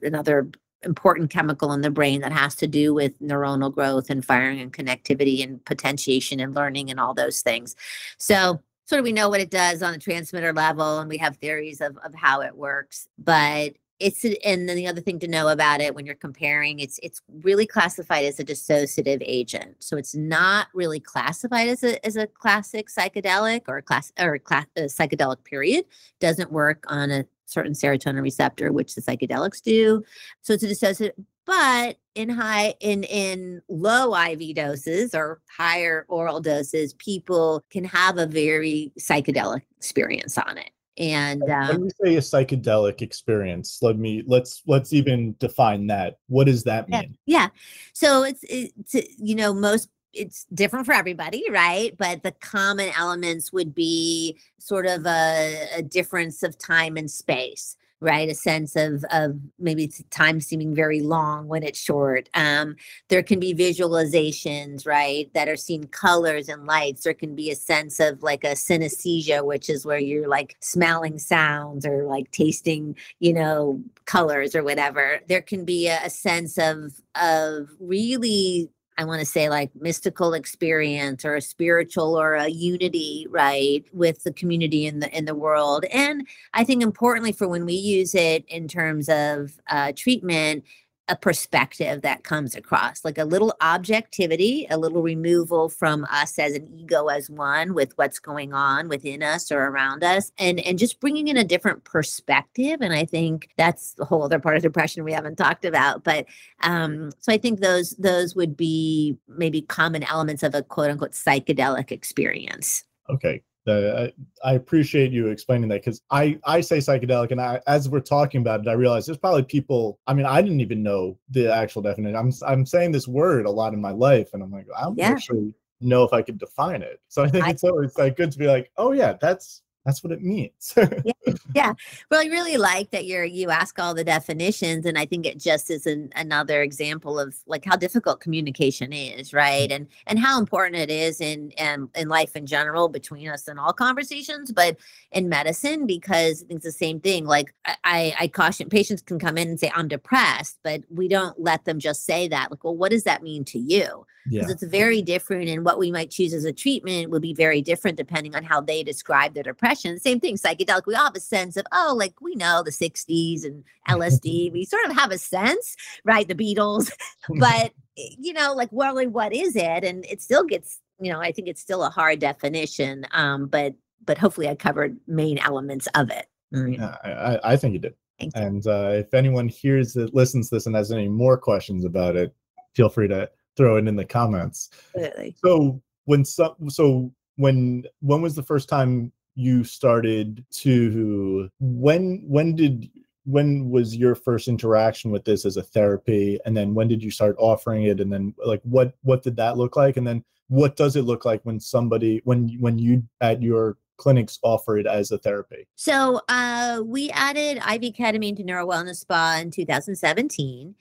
another important chemical in the brain that has to do with neuronal growth and firing and connectivity and potentiation and learning and all those things. So sort of we know what it does on the transmitter level and we have theories of, of how it works. But it's and then the other thing to know about it when you're comparing it's it's really classified as a dissociative agent so it's not really classified as a as a classic psychedelic or a class or a class, a uh, psychedelic period doesn't work on a certain serotonin receptor, which the psychedelics do. So it's a dissociative, but in high in in low IV doses or higher oral doses, people can have a very psychedelic experience on it. And um, when say a psychedelic experience, let me let's let's even define that. What does that mean? Yeah, yeah. so it's it's you know most it's different for everybody, right? But the common elements would be sort of a, a difference of time and space right? A sense of of maybe time seeming very long when it's short. Um there can be visualizations right that are seeing colors and lights. There can be a sense of like a synesthesia which is where you're like smelling sounds or like tasting you know colors or whatever. There can be a, a sense of of really I want to say like mystical experience or a spiritual or a unity, right, with the community in the in the world. And I think importantly for when we use it in terms of uh, treatment, a perspective that comes across, like a little objectivity, a little removal from us as an ego as one with what's going on within us or around us, and and just bringing in a different perspective. And I think that's the whole other part of depression we haven't talked about. But um, so I think those those would be maybe common elements of a quote unquote psychedelic experience. Okay, I, I appreciate you explaining that because I I say psychedelic and I as we're talking about it I realize there's probably people I mean I didn't even know the actual definition I'm I'm saying this word a lot in my life and I'm like I don't yeah. actually know if I could define it so I think I, it's always like good to be like oh yeah that's that's what it means. yeah, yeah. Well, I really like that you're you ask all the definitions, and I think it just is an, another example of like how difficult communication is, right? And and how important it is in in, in life in general between us and all conversations, but in medicine because it's the same thing. Like I I caution patients can come in and say I'm depressed, but we don't let them just say that. Like, well, what does that mean to you? Because yeah. it's very different, and what we might choose as a treatment will be very different depending on how they describe their depression depression. Same thing, psychedelic. We all have a sense of, oh, like we know the 60s and LSD. we sort of have a sense, right? The Beatles. but, eh, you know, like, well, what is it? And it still gets, you know, I think it's still a hard definition. Um, but, but hopefully I covered main elements of it. Mm. Yeah, I, I think you did. And uh, if anyone hears it, listens to this, and has any more questions about it, feel free to throw it in the comments. Absolutely. So when some, so when when was the first time you started to when when did when was your first interaction with this as a therapy? And then when did you start offering it? And then like what what did that look like? And then what does it look like when somebody when when you at your clinics offer it as a therapy? So uh we added iv ketamine to neuro wellness spa in 2017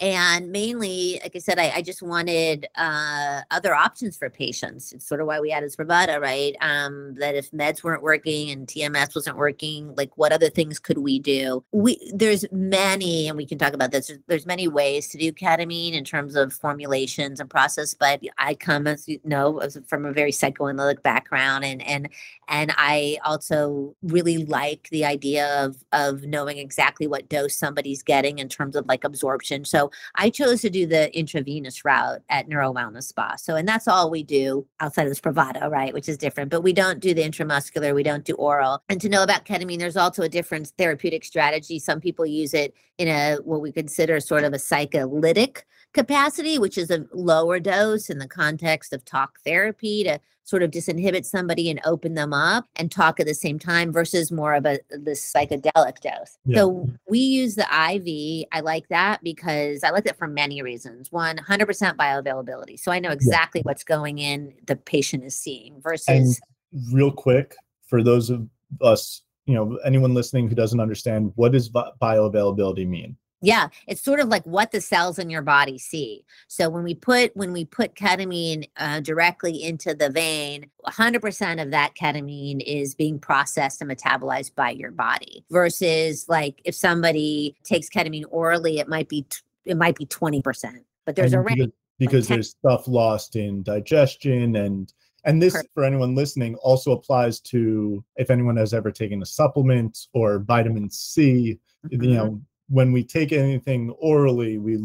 and mainly like i said i, I just wanted uh, other options for patients. It's sort of why we added spravato right? Um, that if meds weren't working and tms wasn't working like what other things could we do? We there's many and we can talk about this there's, many ways to do ketamine in terms of formulations and process but i come as you know from a very psychoanalytic background and and and i also really like the idea of of knowing exactly what dose somebody's getting in terms of like absorption. So I chose to do the intravenous route at Neuro Wellness Spa. So, and that's all we do outside of this Spravato, right? Which is different, but we don't do the intramuscular, we don't do oral. And to know about ketamine, there's also a different therapeutic strategy. Some people use it in a what we consider sort of a psycholytic capacity, which is a lower dose in the context of talk therapy to sort of disinhibit somebody and open them up and talk at the same time versus more of a this psychedelic dose. Yeah. So we use the IV. I like that because I like it for many reasons. One, 100% bioavailability. So I know exactly yeah. what's going in the patient is seeing versus and real quick for those of us, you know, anyone listening who doesn't understand what does bioavailability mean? Yeah, it's sort of like what the cells in your body see. So when we put when we put ketamine uh, directly into the vein, 100% of that ketamine is being processed and metabolized by your body. Versus like if somebody takes ketamine orally, it might be t- it might be 20%. But there's and a range because like there's stuff lost in digestion and and this for anyone listening also applies to if anyone has ever taken a supplement or vitamin C, mm-hmm. you know when we take anything orally, we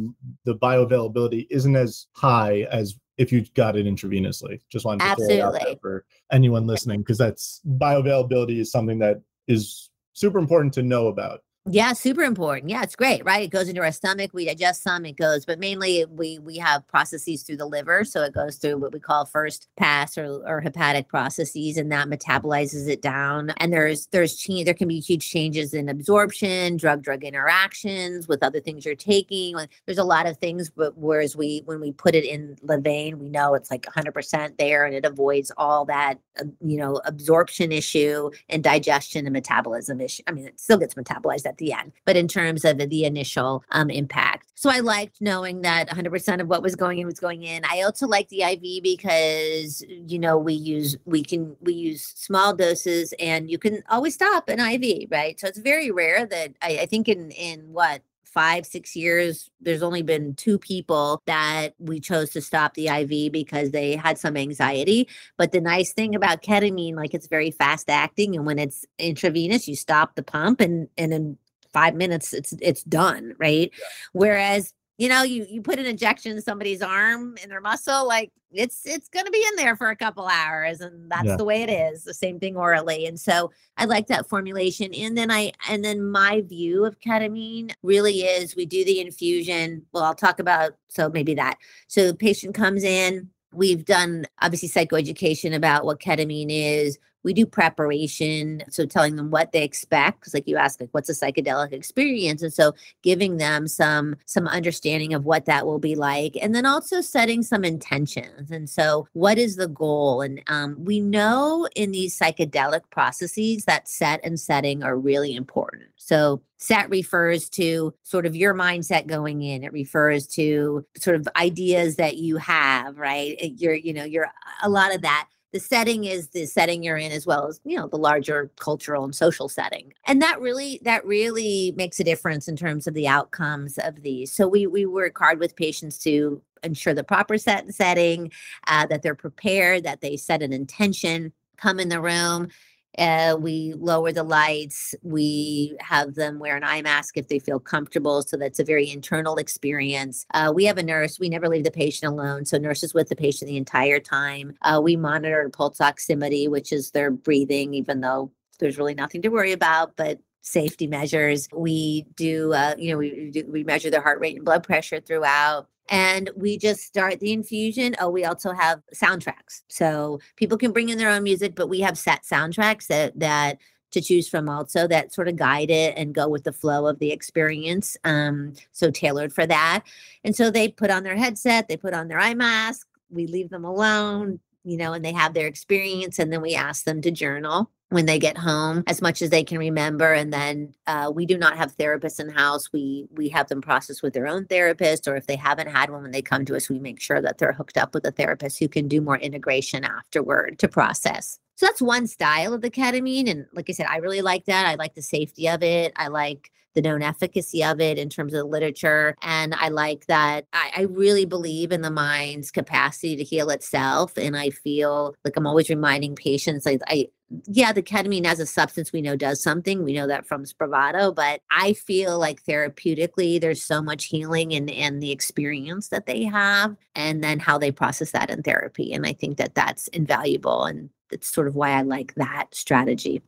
the bioavailability isn't as high as if you got it intravenously. Just wanted to Absolutely. throw it out for anyone listening because that's bioavailability is something that is super important to know about. Yeah, super important. Yeah, it's great, right? It goes into our stomach. We digest some. It goes, but mainly we we have processes through the liver, so it goes through what we call first pass or, or hepatic processes, and that metabolizes it down. And there's there's change. There can be huge changes in absorption, drug drug interactions with other things you're taking. There's a lot of things, but whereas we when we put it in the vein, we know it's like 100% there, and it avoids all that uh, you know absorption issue and digestion and metabolism issue. I mean, it still gets metabolized at the end, but in terms of the initial um, impact. So I liked knowing that 100% of what was going in was going in. I also like the IV because you know we use we can we use small doses and you can always stop an IV, right? So it's very rare that I, I think in in what five, six years, there's only been two people that we chose to stop the IV because they had some anxiety. But the nice thing about ketamine, like it's very fast acting, and when it's intravenous, you stop the pump, and and in five minutes it's it's done right yeah. whereas you know, you you put an injection in somebody's arm in their muscle, like it's it's going to be in there for a couple hours, and that's yeah. the way it is. The same thing orally, and so I like that formulation. And then I and then my view of ketamine really is we do the infusion. Well, I'll talk about so maybe that. So the patient comes in. We've done obviously psychoeducation about what ketamine is we do preparation so telling them what they expect because like you ask like what's a psychedelic experience? And so giving them some some understanding of what that will be like and then also setting some intentions. And so what is the goal? And um, we know in these psychedelic processes that set and setting are really important. So set refers to sort of your mindset going in. It refers to sort of ideas that you have right? You're you know you're a lot of that the setting is the setting you're in as well as you know the larger cultural and social setting. And that really that really makes a difference in terms of the outcomes of these. So we we work hard with patients to ensure the proper set and setting uh, that they're prepared that they set an intention come in the room uh, we lower the lights. We have them wear an eye mask if they feel comfortable. So that's a very internal experience. Uh, we have a nurse. We never leave the patient alone. So nurses with the patient the entire time. Uh, we monitor pulse oximetry, which is their breathing, even though there's really nothing to worry about. But safety measures. We do, uh, you know, we we measure their heart rate and blood pressure throughout and we just start the infusion. Oh, we also have soundtracks. So people can bring in their own music, but we have set soundtracks that that to choose from also that sort of guide it and go with the flow of the experience. Um, so tailored for that. And so they put on their headset, they put on their eye mask, we leave them alone, you know, and they have their experience, and then we ask them to journal when they get home as much as they can remember and then uh, we do not have therapists in house we we have them process with their own therapist or if they haven't had one when they come to us we make sure that they're hooked up with a therapist who can do more integration afterward to process so that's one style of the ketamine and like i said i really like that i like the safety of it i like the known efficacy of it in terms of the literature. And I like that I, I, really believe in the mind's capacity to heal itself. And I feel like I'm always reminding patients like I yeah, the ketamine as a substance we know does something. We know that from Spravato, but I feel like therapeutically there's so much healing in in the experience that they have and then how they process that in therapy. And I think that that's invaluable. And that's sort of why I like that strategy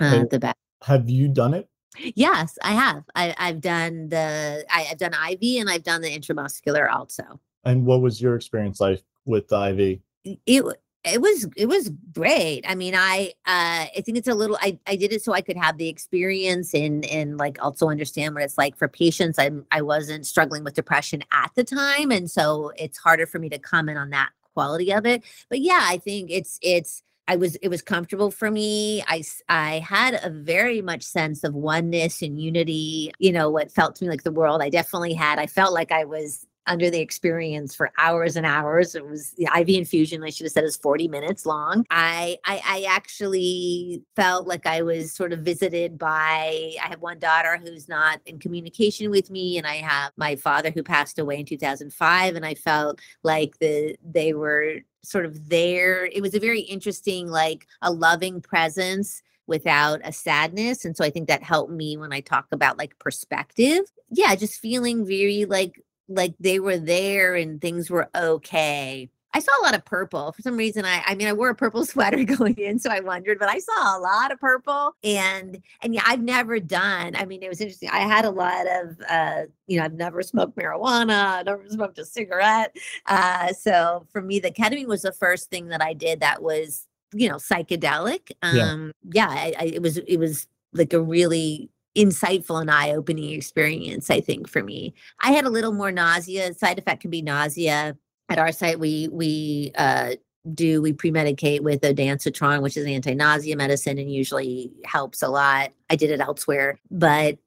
uh, the best. Have you done it? Yes, I have. I, have done the I, have done IV and I've done the intramuscular also. And what was your experience like with the IV? It it was it was great. I mean, I uh I think it's a little I I did it so I could have the experience and and like also understand what it's like for patients. I I wasn't struggling with depression at the time and so it's harder for me to comment on that quality of it. But yeah, I think it's it's I was it was comfortable for me. I I had a very much sense of oneness and unity. You know what felt to me like the world. I definitely had. I felt like I was under the experience for hours and hours. It was the IV infusion. I should have said is 40 minutes long. I, I, I actually felt like I was sort of visited by. I have one daughter who's not in communication with me, and I have my father who passed away in 2005, and I felt like the they were sort of there. It was a very interesting, like a loving presence without a sadness. And so I think that helped me when I talk about like perspective. Yeah, just feeling very like like they were there and things were okay. I saw a lot of purple for some reason. I, I mean, I wore a purple sweater going in, so I wondered, but I saw a lot of purple, and and yeah, I've never done. I mean, it was interesting. I had a lot of, uh, you know, I've never smoked marijuana, never smoked a cigarette. Uh, so for me, the ketamine was the first thing that I did that was, you know, psychedelic. Um, yeah, yeah I, I, it was it was like a really insightful and eye-opening experience i think for me. I had a little more nausea side effect can be nausea. At our site we we uh, do we pre-medicate with ondansetron which is an anti-nausea medicine and usually helps a lot. I did it elsewhere but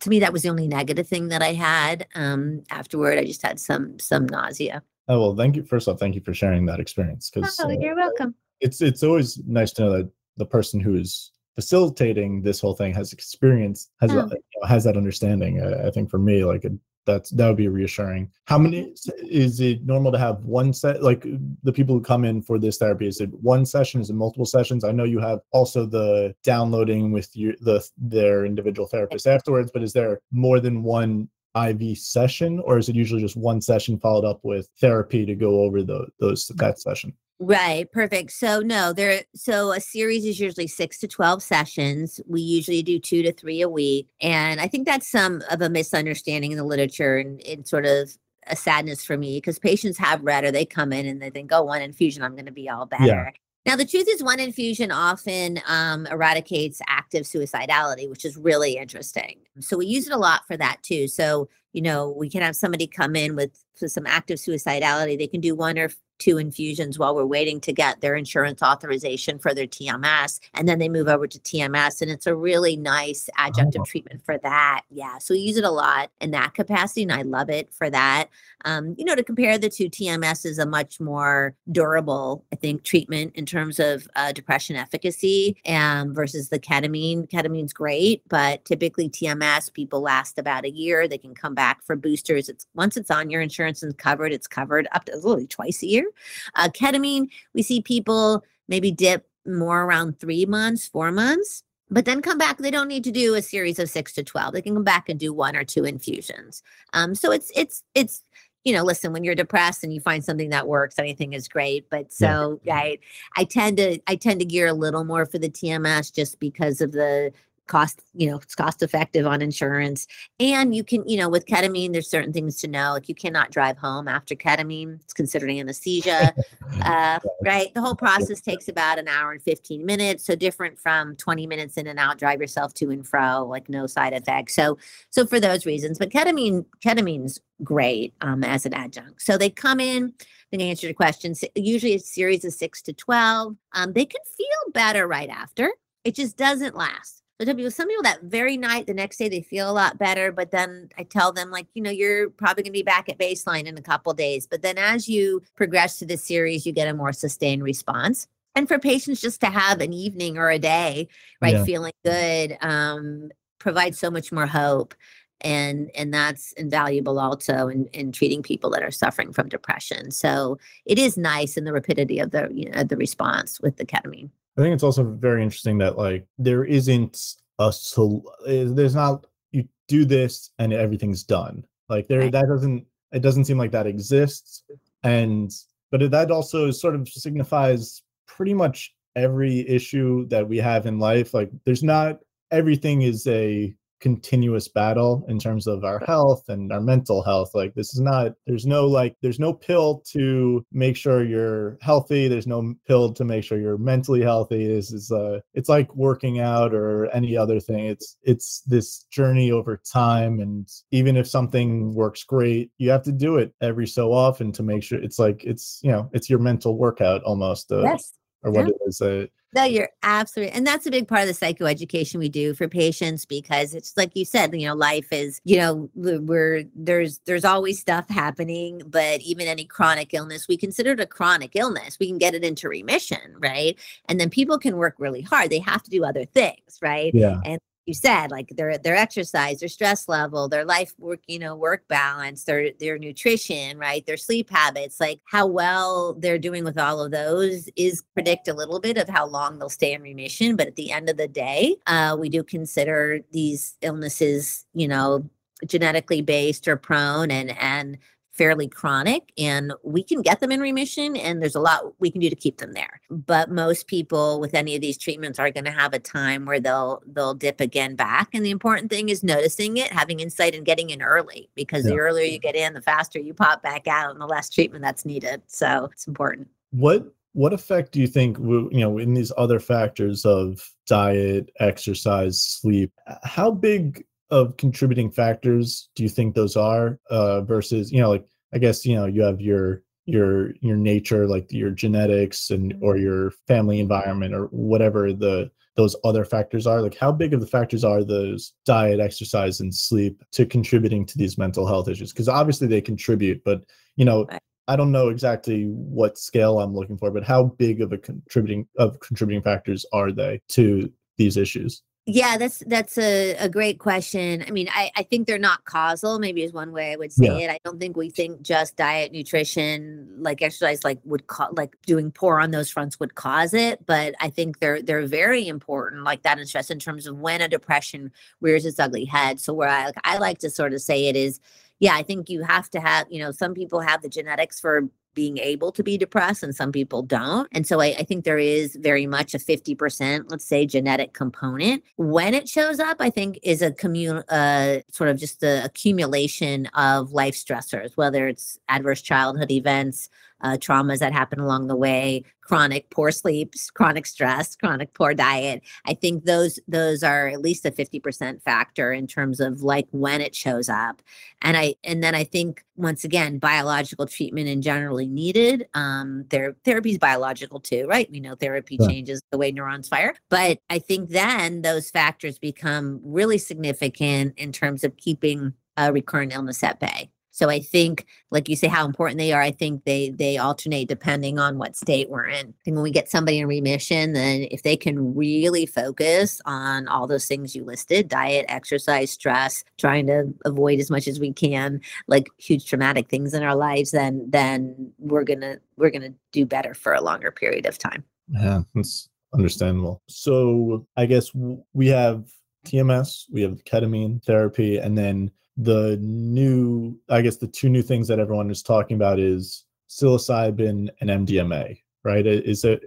to me that was the only negative thing that i had um, afterward. I just had some some nausea. Oh well thank you first off thank you for sharing that experience because oh, uh, you're welcome. it's it's always nice to know that the person who is facilitating this whole thing has experience has oh. you know, has that understanding I, I, think for me like that's that would be reassuring. How many is it normal to have one set like the people who come in for this therapy is it one session? Is it multiple sessions? I know you have also the downloading with your the their individual therapist afterwards but is there more than one IV session, or is it usually just one session followed up with therapy to go over the, those hmm. that session? Right, perfect. So no, there so a series is usually 6 to 12 sessions. We usually do 2 to 3 a week, and I think that's some of a misunderstanding in the literature and, and sort of a sadness for me because patients have read or they come in and they think, oh, one infusion, I'm going to be all better. Yeah. Now, the truth is, one infusion often um, eradicates active suicidality, which is really interesting. So, we use it a lot for that too. So, you know, we can have somebody come in with, with some active suicidality. They can do one or two infusions while we're waiting to get their insurance authorization for their TMS. And then they move over to TMS. And it's a really nice adjunctive oh. treatment for that. Yeah. So we use it a lot in that capacity. And I love it for that. Um, you know, to compare the two, TMS is a much more durable, I think, treatment in terms of uh, depression efficacy um, versus the ketamine. Ketamine's great, but typically TMS people last about a year. They can come back for boosters. It's once it's on your insurance and covered, it's covered up to literally twice a year. Uh, ketamine, we see people maybe dip more around three months, four months, but then come back. They don't need to do a series of six to 12. They can come back and do one or two infusions. Um, so it's, it's, it's, you know, listen, when you're depressed and you find something that works, anything is great. But so yeah. I, I tend to, I tend to gear a little more for the TMS just because of the cost you know it's cost effective on insurance. And you can you know with ketamine there's certain things to know like you cannot drive home after ketamine. It's considered anesthesia uh, right? The whole process takes about an hour and 15 minutes so different from 20 minutes in and out drive yourself to and fro like no side effects. So so for those reasons but ketamine ketamine's great um, as an adjunct. So they come in then answer your questions usually a series of six to 12 um, they can feel better right after. It just doesn't last so some people, some people that very night, the next day they feel a lot better. But then I tell them, like, you know, you're probably gonna be back at baseline in a couple days. But then as you progress to the series, you get a more sustained response. And for patients just to have an evening or a day, right, yeah. feeling good, um, provides so much more hope and and that's invaluable also in, in treating people that are suffering from depression so it is nice in the rapidity of the you know the response with the ketamine I think it's also very interesting that like there isn't a so eh, there's not you do this and everything's done. Like there right. that doesn't it doesn't seem like that exists. And but that also sort of signifies pretty much every issue that we have in life. Like there's not everything is a continuous battle in terms of our health and our mental health like this is not there's no like there's no pill to make sure you're healthy there's no pill to make sure you're mentally healthy this is uh it's like working out or any other thing it's it's this journey over time and even if something works great you have to do it every so often to make sure it's like it's you know it's your mental workout almost uh, yes or what yeah. it is uh, no, you're absolutely, and that's a big part of the psychoeducation we do for patients because it's like you said, you know, life is, you know, we're there's there's always stuff happening, but even any chronic illness, we consider it a chronic illness. We can get it into remission, right? And then people can work really hard. They have to do other things, right? Yeah. And you said like their their exercise their stress level their life work you know work balance their their nutrition right their sleep habits like how well they're doing with all of those is predict a little bit of how long they'll stay in remission but at the end of the day uh, we do consider these illnesses you know genetically based or prone and and fairly chronic and we can get them in remission and there's a lot we can do to keep them there. But most people with any of these treatments are going to have a time where they'll they'll dip again back and the important thing is noticing it having insight and getting in early because yeah. the earlier you get in the faster you pop back out and the less treatment that's needed. So it's important. What what effect do you think you know in these other factors of diet exercise sleep how big of contributing factors do you think those are uh, versus you know like i guess you know you have your your your nature like your genetics and or your family environment or whatever the those other factors are like how big of the factors are those diet exercise and sleep to contributing to these mental health issues? Because obviously they contribute but you know i don't know exactly what scale i'm looking for but how big of a contributing of contributing factors are they to these issues Yeah, that's that's a, a great question. I mean, I, I think they're not causal, maybe is one way I would say yeah. it. I don't think we think just diet, nutrition, like exercise, like would cause like doing poor on those fronts would cause it. But I think they're they're very important, like that in stress in terms of when a depression rears its ugly head. So where I like I like to sort of say it is yeah, I think you have to have, you know, some people have the genetics for being able to be depressed and some people don't. And so I, I, think there is very much a 50%, let's say, genetic component. When it shows up, I think is a commun uh, sort of just the accumulation of life stressors, whether it's adverse childhood events, uh, traumas that happen along the way, chronic poor sleep, chronic stress, chronic poor diet. I think those those are at least a 50% factor in terms of like when it shows up. And I and then I think once again, biological treatment in generally needed. Um, their therapy is biological too, right? We know therapy yeah. changes the way neurons fire. But I think then those factors become really significant in terms of keeping a recurrent illness at bay. So I think, like you say, how important they are. I think they they alternate depending on what state we're in. Think when we get somebody in remission, then if they can really focus on all those things you listed, diet, exercise, stress, trying to avoid as much as we can, like huge traumatic things in our lives, then then we're gonna we're gonna do better for a longer period of time. Yeah, that's understandable. So I guess we have TMS, we have ketamine therapy, and then the new i guess the two new things that everyone is talking about is psilocybin and mdma right? Is it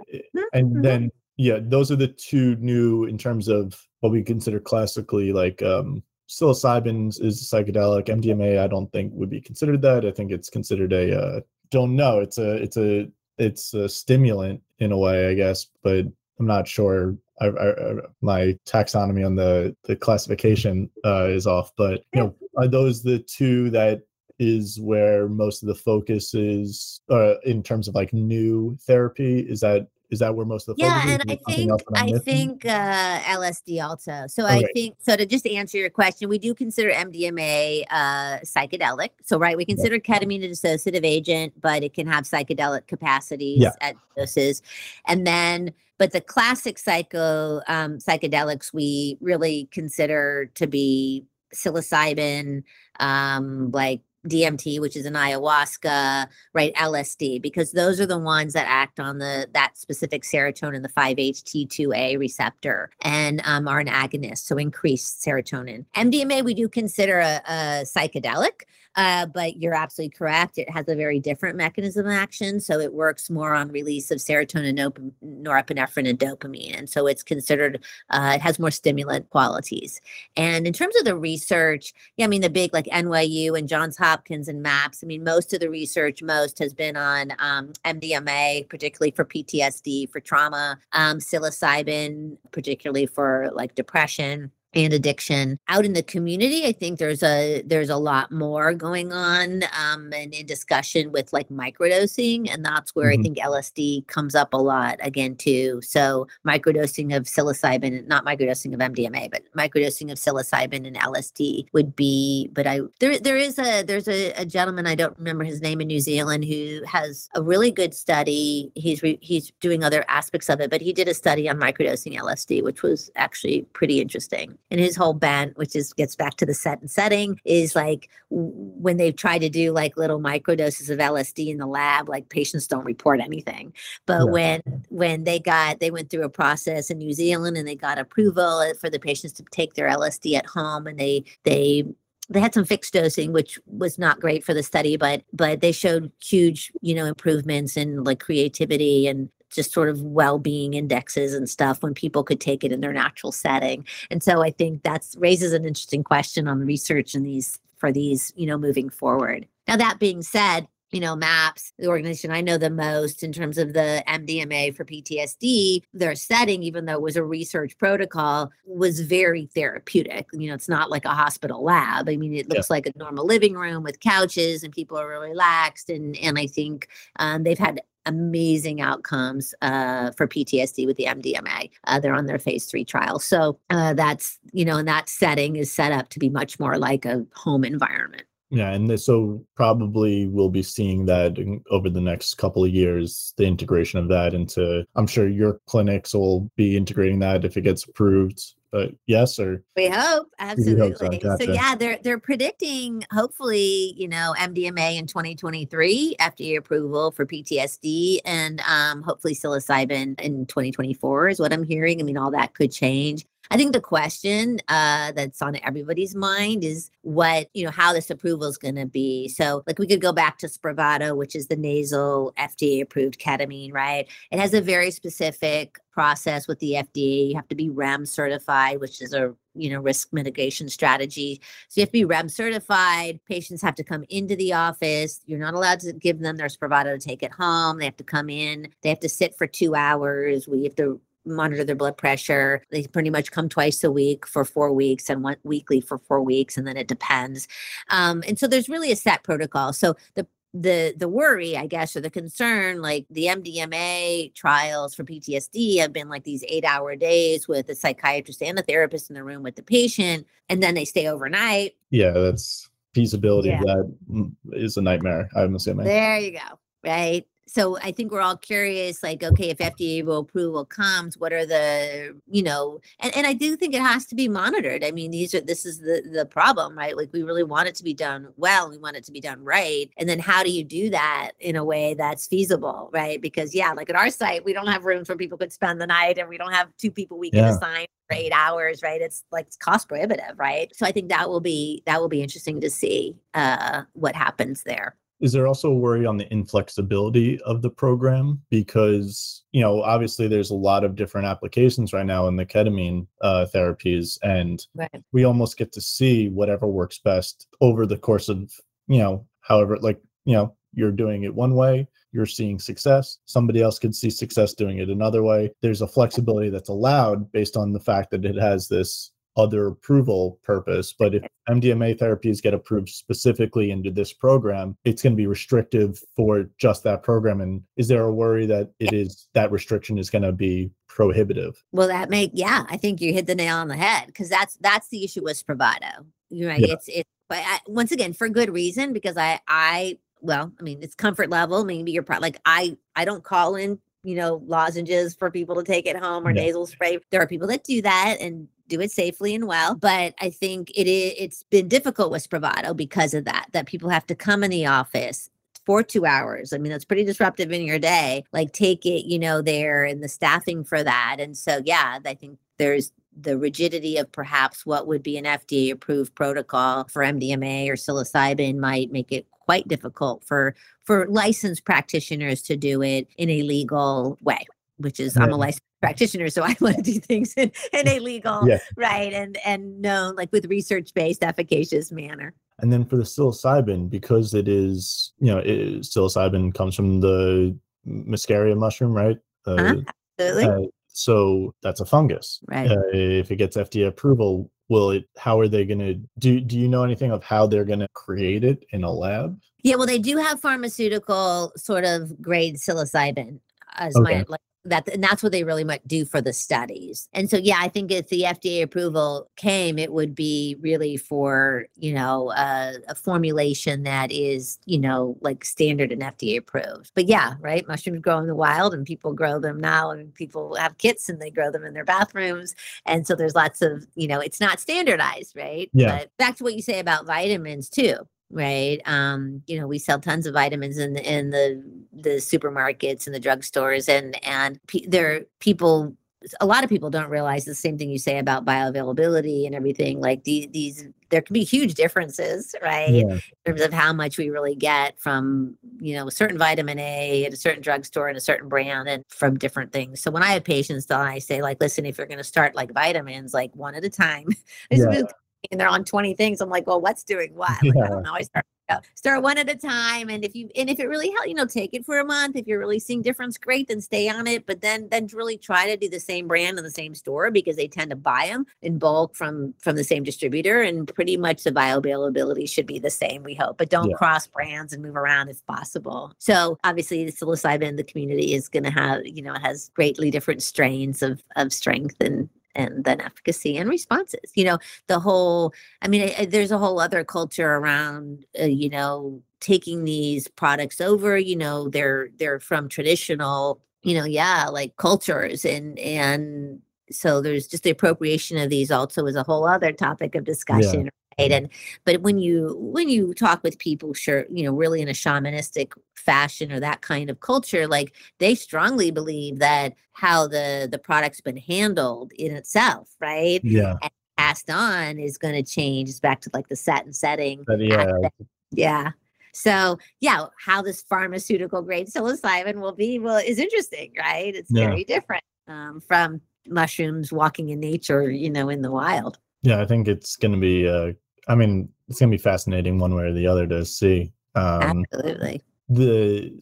and mm-hmm. then yeah those are the two new in terms of what we consider classically like um psilocybin is psychedelic. Mdma i don't think would be considered that. I think it's considered a uh, don't know. It's a it's a it's a stimulant in a way i guess but i'm not sure I, I, my taxonomy on the the classification uh, is off. But you know, are those the two that is where most of the focus is uh, in terms of like new therapy? Is that is that where most of the yeah and i think i think uh lsd also so i think so to just answer your question we do consider mdma uh psychedelic so right we consider yeah. ketamine a dissociative agent but it can have psychedelic capacities yeah. at doses and then but the classic psycho um, psychedelics we really consider to be psilocybin, um, like DMT, which is an ayahuasca, right? LSD, because those are the ones that act on the that specific serotonin, the 5-HT2A receptor, and um, are an agonist, so increased serotonin. MDMA we do consider a, a psychedelic. Uh, but you're absolutely correct. It has a very different mechanism of action. So it works more on release of serotonin, norepinephrine, and dopamine. And so it's considered, uh, it has more stimulant qualities. And in terms of the research, yeah, I mean, the big like NYU and Johns Hopkins and MAPS, I mean, most of the research, most has been on um, MDMA, particularly for PTSD, for trauma, um, psilocybin, particularly for like depression and addiction out in the community i think there's a there's a lot more going on um, and in discussion with like microdosing and that's where mm-hmm. i think lsd comes up a lot again too. So microdosing of psilocybin not microdosing of mdma but microdosing of psilocybin and lsd would be but i there there is a there's a, a gentleman i don't remember his name in new zealand who has a really good study. He's re, he's doing other aspects of it but he did a study on microdosing lsd which was actually pretty interesting and his whole bent, which is gets back to the set and setting, is like when they've tried to do like little micro doses of LSD in the lab, like patients don't report anything. But when when they got they went through a process in New Zealand and they got approval uh, for the patients to take their LSD at home and they they they had some fixed dosing which was not great for the study but but they showed huge you know improvements in like creativity and just sort of well-being indexes and stuff when people could take it in their natural setting and so i think that's raises an interesting question on the research in these for these you know moving forward now that being said you know, MAPS, the organization I know the most in terms of the MDMA for PTSD, their setting, even though it was a research protocol, was very therapeutic. You know, it's not like a hospital lab. I mean, it looks yeah. like a normal living room with couches and people are really relaxed. And and I think um, they've had amazing outcomes uh, for PTSD with the MDMA. Uh, they're on their phase three trial. So uh, that's, you know, and that setting is set up to be much more like a home environment. Yeah, and so probably we'll be seeing that over the next couple of years, the integration of that into. I'm sure your clinics will be integrating that if it gets approved but yes, or we hope absolutely. So, gotcha. so, yeah, they're they're predicting hopefully you know MDMA in 2023 FDA approval for PTSD and um, hopefully psilocybin in 2024 is what I'm hearing. I mean, all that could change. I think the question uh, that's on everybody's mind is what, you know, how this approval is going to be. So, like, we could go back to Spravato, which is the nasal FDA approved ketamine, right? It has a very specific process with the FDA. You have to be REMS certified, which is a you know risk mitigation strategy. So you have to be REMS certified. Patients have to come into the office. You're not allowed to give them their Spravato to take it home. They have to come in. They have to sit for two hours. We have to monitor their blood pressure. They pretty much come twice a week for four weeks and one weekly for four weeks, and then it depends. Um, and so there's really a set protocol. So the the the worry i guess or the concern like the mdma trials for ptsd have been like these eight hour days with a psychiatrist and a therapist in the room with the patient and then they stay overnight. Yeah that's feasibility yeah. that mm, a nightmare i'm assuming. There you go right so I think we're all curious, like, okay, if FDA approval comes, what are the, you know, and, and I do think it has to be monitored. I mean, these are this is the the problem, right? Like we really want it to be done well, we want it to be done right. And then how do you do that in a way that's feasible, right? Because yeah, like at our site, we don't have rooms where people could spend the night and we don't have two people we can yeah. assign for eight hours, right? It's like it's cost prohibitive, right? So I think that will be that will be interesting to see uh what happens there. Is there also a worry on the inflexibility of the program? Because, you know, obviously there's a lot of different applications right now in the ketamine uh, therapies, and right. we almost get to see whatever works best over the course of, you know, however, like, you know, you're doing it one way, you're seeing success. Somebody else could see success doing it another way. There's a flexibility that's allowed based on the fact that it has this other approval purpose. But if MDMA therapies get approved specifically into this program, it's going to be restrictive for just that program. And is there a worry that it is that restriction is going to be prohibitive? Well, that make yeah, I think you hit the nail on the head because that's that's the issue with Spravato. You're right. Yeah. It's it's but I, once again for good reason because I I well I mean it's comfort level. Maybe you're pro- like I I don't call in you know lozenges for people to take it home or yeah. nasal spray. There are people that do that and do it safely and well. But I think it is, it's been difficult with Spravato because of that, that people have to come in the office for two hours. I mean, that's pretty disruptive in your day. Like take it, you know, there and the staffing for that. And so, yeah, I think there's the rigidity of perhaps what would be an FDA approved protocol for MDMA or psilocybin might make it quite difficult for for licensed practitioners to do it in a legal way which is I'm a licensed practitioner, so I want to do things in, in a legal, yeah. right, and and known like with research based, efficacious manner. And then for the psilocybin, because it is, you know, it, psilocybin comes from the muscaria mushroom, right? Uh, uh-huh. Absolutely. Uh, so that's a fungus. Right. Uh, if it gets FDA approval, will it? How are they going to do? Do you know anything of how they're going to create it in a lab? Yeah, well, they do have pharmaceutical sort of grade psilocybin as okay. my like that and that's what they really might do for the studies. And so yeah i think if the fda approval came it would be really for you know uh, a formulation that is you know like standard and fda approved. But yeah right mushrooms grow in the wild and people grow them now and people have kits and they grow them in their bathrooms. And so there's lots of you know it's not standardized right? Yeah. But back to what you say about vitamins too right? Um you know we sell tons of vitamins in the in the the supermarkets and the drugstores and and pe- there people a lot of people don't realize the same thing you say about bioavailability and everything like these these there can be huge differences right? Yeah. in terms of how much we really get from you know a certain vitamin a at a certain drugstore and a certain brand and from different things. So when i have patients then i say like listen if you're going to start like vitamins like one at a time yeah and they're on 20 things. I'm like, well, what's doing what? Like, yeah. I don't know. I start start one at a time. And if you and if it really helps, you know, take it for a month. If you're really seeing difference, great, then stay on it. But then then really try to do the same brand in the same store because they tend to buy them in bulk from from the same distributor. And pretty much the bioavailability should be the same, we hope. But don't yeah. cross brands and move around if possible. So obviously the psilocybin the community is gonna have, you know, it has greatly different strains of of strength and and then efficacy and responses you know the whole i mean I, I, there's a whole other culture around uh, you know taking these products over you know they're they're from traditional you know yeah like cultures and and so there's just the appropriation of these also is a whole other topic of discussion. Yeah. And but when you when you talk with people, sure, you know, really in a shamanistic fashion or that kind of culture, like they strongly believe that how the the product's been handled in itself, right? Yeah. And passed on is going to change. It's back to like the set and setting. But yeah. Yeah. So yeah, how this pharmaceutical grade psilocybin will be well is interesting, right? It's yeah. very different um, from mushrooms walking in nature, you know, in the wild. Yeah, I think it's going to be. Uh, I mean, it's going to be fascinating one way or the other to see. Um, Absolutely. The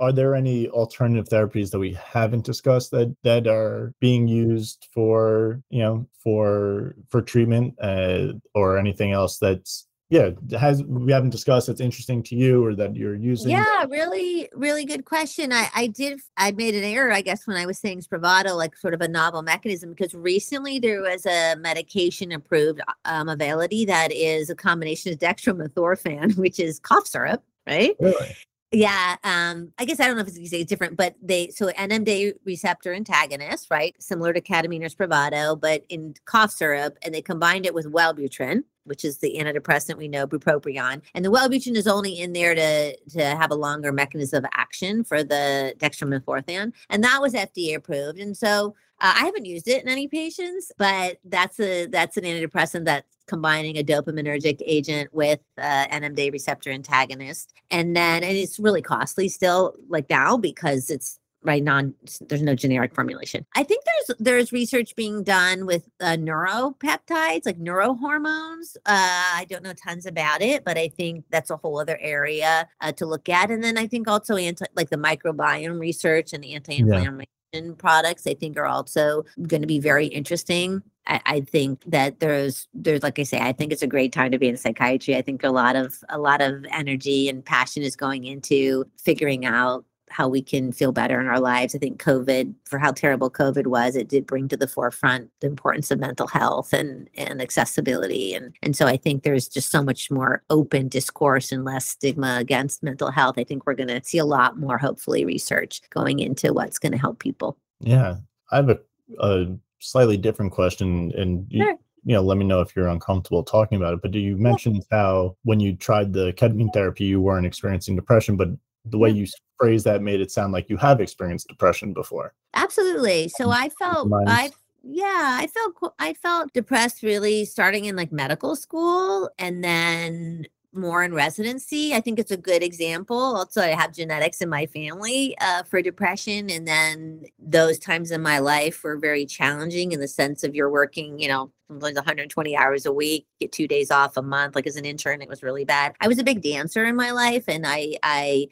are there any alternative therapies that we haven't discussed that that are being used for you know for for treatment uh, or anything else that's yeah has we haven't discussed that's interesting to you or that you're using yeah really really good question i i did i made an error i guess when i was saying spravato like sort of a novel mechanism because recently there was a medication approved um Auvelity that is a combination of dextromethorphan which is cough syrup right really? Yeah, um, I guess I don't know if it's exactly different, but they so NMDA receptor antagonist, right? Similar to ketamine or Spravato, but in cough syrup, and they combined it with Wellbutrin, which is the antidepressant we know, bupropion. And the Wellbutrin is only in there to to have a longer mechanism of action for the dextromethorphan, and that was FDA approved. And so uh, I haven't used it in any patients, but that's a that's an antidepressant that's combining a dopaminergic agent with uh, NMDA receptor antagonist, and then and it's really costly still, like now because it's right non there's no generic formulation i think there's there's research being done with uh, neuropeptides like neurohormones uh, i don't know tons about it but i think that's a whole other area uh, to look at and then i think also anti like the microbiome research and anti-inflammatory yeah. products i think are also going to be very interesting I, I think that there's there's like I say, I think it's a great time to be in psychiatry. I think a lot of a lot of energy and passion is going into figuring out how we can feel better in our lives. I think COVID, for how terrible COVID was, it did bring to the forefront the importance of mental health and and accessibility. And and so I think there's just so much more open discourse and less stigma against mental health. I think we're going to see a lot more, hopefully, research going into what's going to help people. Yeah, I have a, a slightly different question, and you, sure. you know, let me know if you're uncomfortable talking about it. But do you mentioned yeah. how when you tried the ketamine therapy, you weren't experiencing depression, but the way you phrase that made it sound like you have experienced depression before. Absolutely. So I felt I yeah, I felt I felt depressed really starting in like medical school and then more in residency. I think it's a good example. Also, I have genetics in my family uh, for depression. And then those times in my life were very challenging in the sense of you're working, you know, sometimes 120 hours a week, get two days off a month. Like as an intern, it was really bad. I was a big dancer in my life and I, I,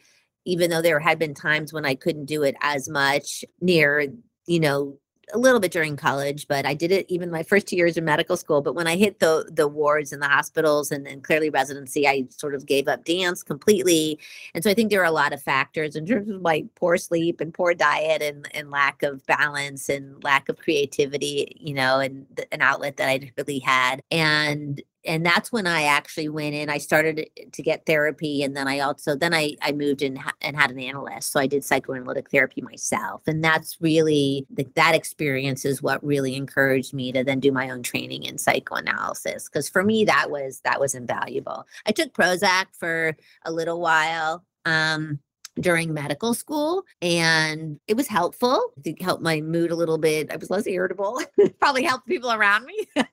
even though there had been times when I couldn't do it as much near, you know, a little bit during college, but I did it even my first two years of medical school. But when I hit the the wards and the hospitals and then clearly residency, I sort of gave up dance completely. And so I think there are a lot of factors in terms of like poor sleep and poor diet and, and lack of balance and lack of creativity, you know, and an outlet that I really had. And and that's when I actually went in. I started to get therapy, and then I also then I I moved in and had an analyst, so I did psychoanalytic therapy myself, and that's really the, that experience is what really encouraged me to then do my own training in psychoanalysis because for me that was that was invaluable. I took Prozac for a little while. Um, during medical school and it was helpful. It helped my mood a little bit. I was less irritable. Probably helped people around me.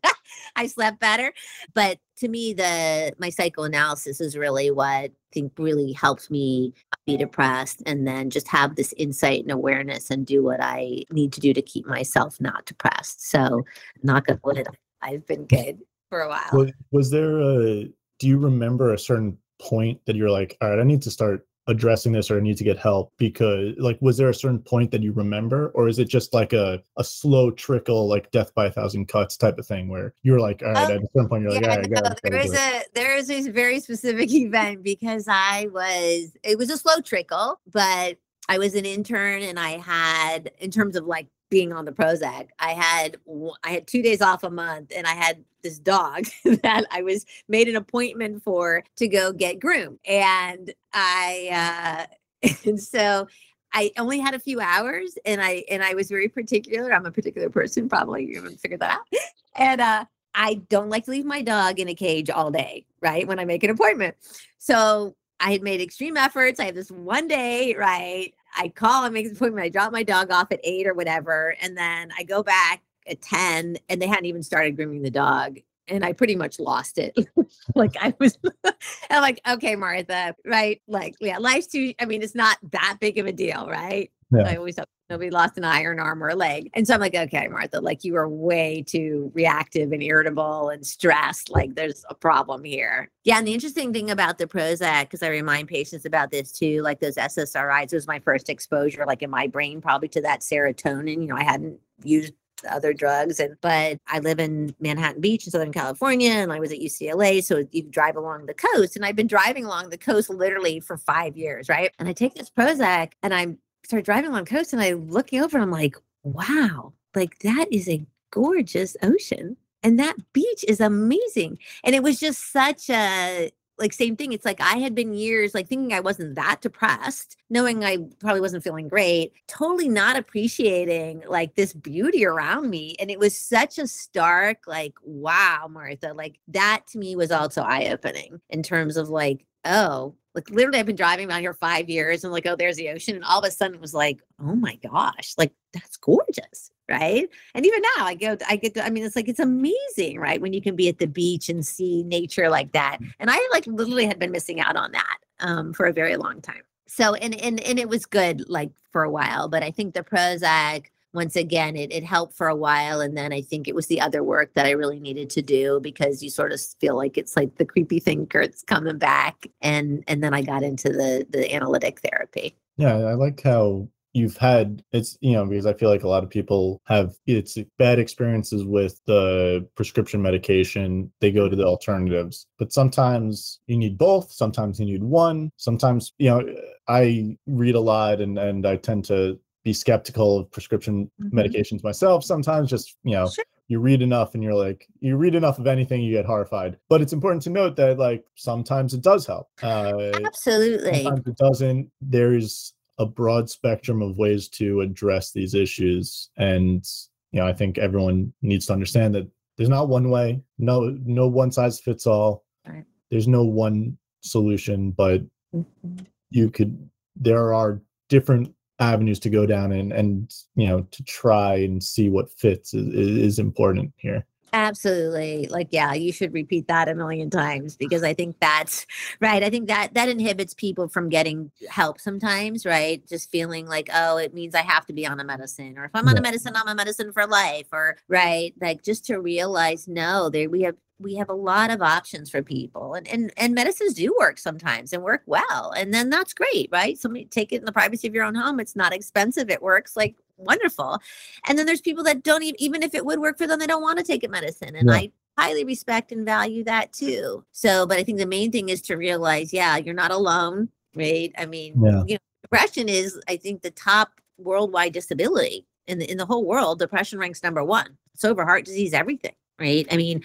I slept better. But to me, the my psychoanalysis is really what I think really helps me be depressed and then just have this insight and awareness and do what I need to do to keep myself not depressed. So knock on wood, I've been good for a while. Was, was there a do you remember a certain point that you're like, all right, I need to start addressing this or I need to get help because like was there a certain point that you remember? Or is it just like a, a slow trickle like death by a thousand cuts type of thing where you're like all right um, at a certain point you're yeah, like all right, no, there is a there is a very specific event because I was it was a slow trickle but I was an intern and I had in terms of like being on the Prozac. I had I had two days off a month, and I had this dog that I was made an appointment for to go get groomed, and I uh, and so I only had a few hours and I and I was very particular. I'm a particular person, probably you haven't figured that out. And uh I don't like to leave my dog in a cage all day, right? When I make an appointment. So I had made extreme efforts. I have this one day, right? I call, I make an appointment, I drop my dog off at eight or whatever. And then I go back at 10 and they hadn't even started grooming the dog and I pretty much lost it. like I was, I'm like, okay, Martha, right? Like, yeah, life's too. I mean, it's not that big of a deal, right? Yeah. I always thought nobody lost an iron arm or a leg, and so I'm like, okay, Martha, like you are way too reactive and irritable and stressed. Like there's a problem here. Yeah, and the interesting thing about the Prozac, because I remind patients about this too, like those SSRIs was my first exposure, like in my brain, probably to that serotonin. You know, I hadn't used other drugs. And but I live in Manhattan Beach in Southern California, and I was at UCLA. So you drive along the coast, and I've been driving along the coast literally for five years, right? And I take this Prozac, and I start driving along coast, and I'm looking over, and I'm like, wow, like that is a gorgeous ocean. And that beach is amazing. And it was just such a like same thing it's like i had been years like thinking i wasn't that depressed knowing i probably wasn't feeling great totally not appreciating like this beauty around me and it was such a stark like wow martha like that to me was also eye-opening in terms of like oh like literally I've been driving around here five years and like, oh, there's the ocean. And all of a sudden it was like, oh my gosh, like that's gorgeous. Right. And even now I go, I get to, I mean, it's like, it's amazing, right? When you can be at the beach and see nature like that. And I like literally had been missing out on that um, for a very long time. So, and, and, and it was good like for a while, but I think the Prozac, once again it, it helped for a while and then i think it was the other work that i really needed to do because you sort of feel like it's like the creepy thinker's coming back and and then i got into the the analytic therapy. Yeah i like how you've had it's you know because i feel like a lot of people have it's bad experiences with the prescription medication they go to the alternatives but sometimes you need both sometimes you need one sometimes you know i read a lot and and i tend to be skeptical of prescription mm-hmm. medications myself sometimes just you know sure. you read enough and you're like you read enough of anything you get horrified but it's important to note that like sometimes it does help uh absolutely sometimes it doesn't there's a broad spectrum of ways to address these issues and you know i think everyone needs to understand that there's not one way no no one size fits all right. there's no one solution but mm-hmm. you could there are different avenues to go down and and you know to try and see what fits is, is important here. Absolutely. Like yeah you should repeat that a million times because i think that's right i think that that inhibits people from getting help sometimes right? Just feeling like oh it means i have to be on a medicine or if i'm on a medicine i'm a medicine for life or right? Like just to realize no there we have we have a lot of options for people and, and and medicines do work sometimes and work well and then that's great right? Somebody take it in the privacy of your own home it's not expensive it works like wonderful. And then there's people that don't even even if it would work for them they don't want to take a medicine and yeah. i highly respect and value that too. So but i think the main thing is to realize yeah you're not alone right? I mean yeah. you know depression is i think the top worldwide disability in the in the whole world depression ranks number one. It's over heart disease everything right? I mean,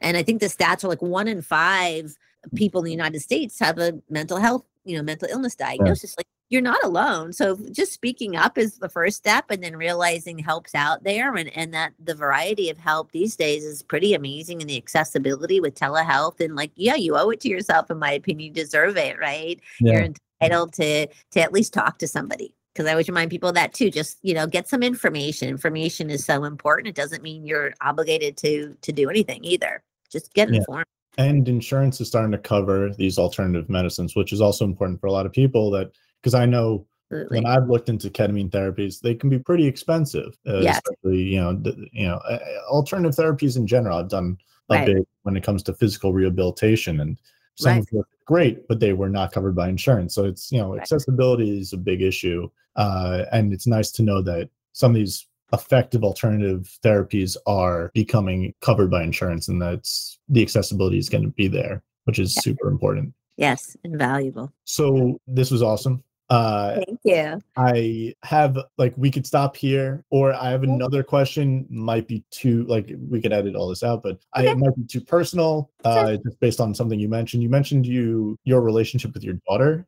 and I think the stats are like one in five people in the United States have a mental health, you know, mental illness diagnosis. Yeah. Like you're not alone. So just speaking up is the first step and then realizing help's out there and, and that the variety of help these days is pretty amazing and the accessibility with telehealth and like, yeah, you owe it to yourself, in my opinion, you deserve it, right? Yeah. You're entitled to to at least talk to somebody because I always remind people that too. Just you know, get some information. Information is so important. It doesn't mean you're obligated to to do anything either. Just get yeah. informed. And insurance is starting to cover these alternative medicines, which is also important for a lot of people. That because I know Absolutely. when I've looked into ketamine therapies, they can be pretty expensive. Uh, yes. Especially you know, you know, uh, alternative therapies in general. I've done a right. bit when it comes to physical rehabilitation and some right. were great, but they were not covered by insurance. So it's you know right. accessibility is a big issue, uh, and it's nice to know that some of these effective alternative therapies are becoming covered by insurance, and that's the accessibility is going to be there, which is super important. Yes, invaluable. So this was awesome. Uh, Thank you. I have like we could stop here, or I have another question. Might be too like we could edit all this out, but okay. I, it might be too personal. Uh, just based on something you mentioned. You mentioned you your relationship with your daughter.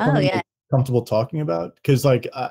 Oh yeah. comfortable talking about? Because like, uh,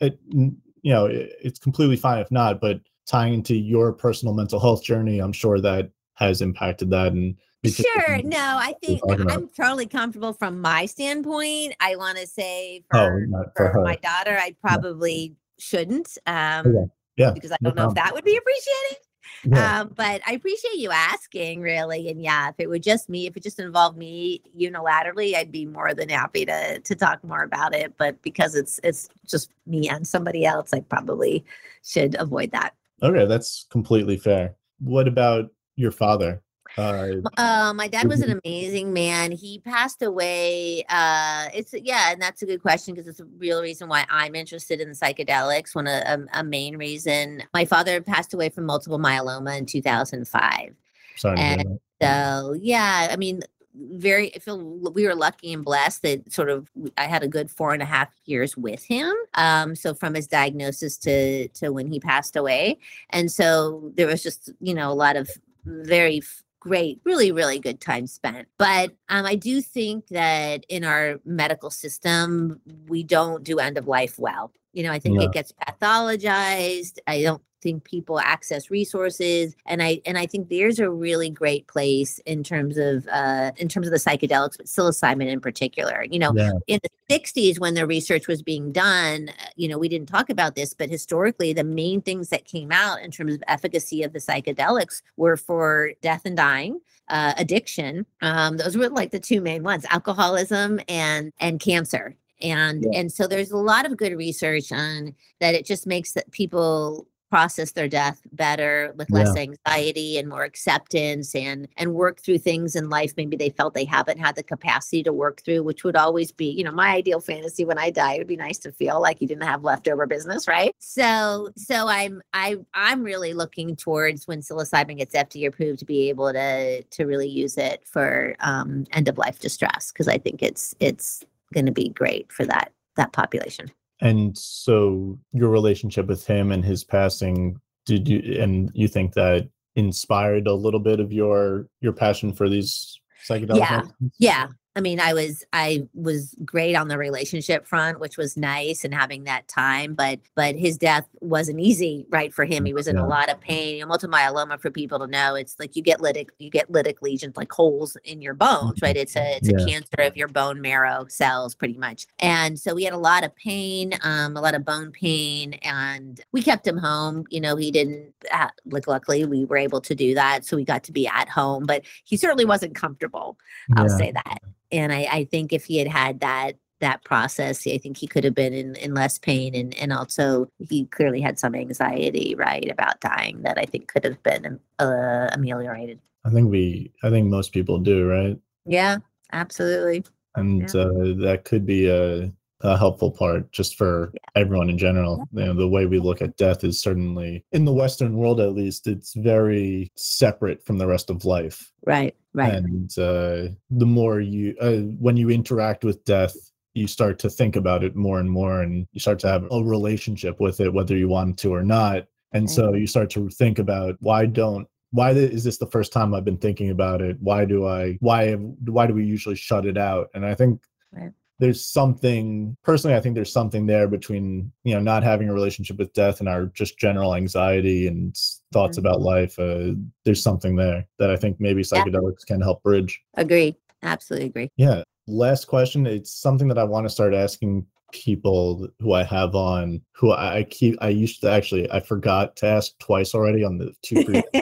it, you know, it, it's completely fine if not, but tying into your personal mental health journey, I'm sure that has impacted that and Sure. No, I think I'm totally comfortable from my standpoint. I want to say oh, for, oh, for, for my daughter, I probably yeah. shouldn't. Um, yeah. yeah. Because I don't no know problem. if that would be appreciated. Yeah. Um, but I appreciate you asking, really. And yeah, if it were just me, if it just involved me unilaterally, I'd be more than happy to to talk more about it. But because it's it's just me and somebody else, I probably should avoid that. Okay, that's completely fair. What about your father? Uh, uh, my dad was an amazing man. He passed away. Uh, it's yeah, and that's a good question because it's a real reason why I'm interested in psychedelics. One a, a, a main reason. My father passed away from multiple myeloma in 2005. Sorry. And so yeah, I mean, very I feel we were lucky and blessed that sort of I had a good four and a half years with him. Um, so from his diagnosis to to when he passed away, and so there was just you know a lot of very great, really, really good time spent. But um, I do think that in our medical system, we don't do end of life well. You know, I think it gets pathologized. I don't think people access resources and i and i think there's a really great place in terms of uh in terms of the psychedelics but psilocybin in particular you know yeah. in the 60s when the research was being done uh, you know we didn't talk about this but historically the main things that came out in terms of efficacy of the psychedelics were for death and dying uh, addiction um, those were like the two main ones alcoholism and and cancer and yeah. and so there's a lot of good research on that it just makes that people process their death better with less yeah. anxiety and more acceptance and and work through things in life maybe they felt they haven't had the capacity to work through which would always be you know my ideal fantasy when i die it would be nice to feel like you didn't have leftover business right so so i'm i i'm really looking towards when psilocybin gets fda approved to be able to to really use it for um end of life distress because i think it's it's going to be great for that that population and so your relationship with him and his passing, did you and you think that inspired a little bit of your your passion for these psychedelic? Yeah. Yeah. I mean, I was I was great on the relationship front, which was nice and having that time. But but his death wasn't easy, right, for him. He was in yeah. a lot of pain. You know, multiple myeloma, for people to know, it's like you get lytic you get lytic lesions, like holes in your bones, right? It's a it's yeah. a cancer of your bone marrow cells, pretty much. And so we had a lot of pain, um, a lot of bone pain, and we kept him home. You know, he didn't uh, like. Luckily, we were able to do that, so we got to be at home. But he certainly wasn't comfortable. I'll yeah. say that and I, I think if he had had that that process, I think he could have been in, in less pain and and also he clearly had some anxiety, right, about dying that I think could have been uh, ameliorated. I think we, I think most people do, right? Yeah, absolutely. And yeah. uh, that could be a a helpful part just for yeah. everyone in general. You know, the way we look at death is certainly in the Western world, at least, it's very separate from the rest of life. Right. Right. And uh, the more you, uh, when you interact with death, you start to think about it more and more, and you start to have a relationship with it, whether you want to or not. And so you start to think about why don't why is this the first time I've been thinking about it? Why do I why why do we usually shut it out? And I think right there's something personally i think there's something there between you know not having a relationship with death and our just general anxiety and thoughts mm-hmm. about life uh, there's something there that i think maybe psychedelics yeah. can help bridge agree absolutely agree yeah last question it's something that i want to start asking people who i have on who i keep i used to actually i forgot to ask twice already on the two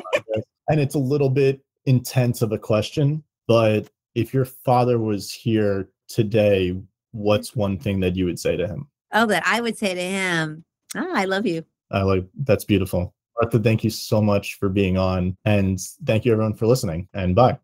and it's a little bit intense of a question but if your father was here today, what's one thing that you would say to him? Oh, that I would say to him, oh, I love you. I like that's beautiful. Martha, thank you so much for being on. And thank you everyone for listening. And bye.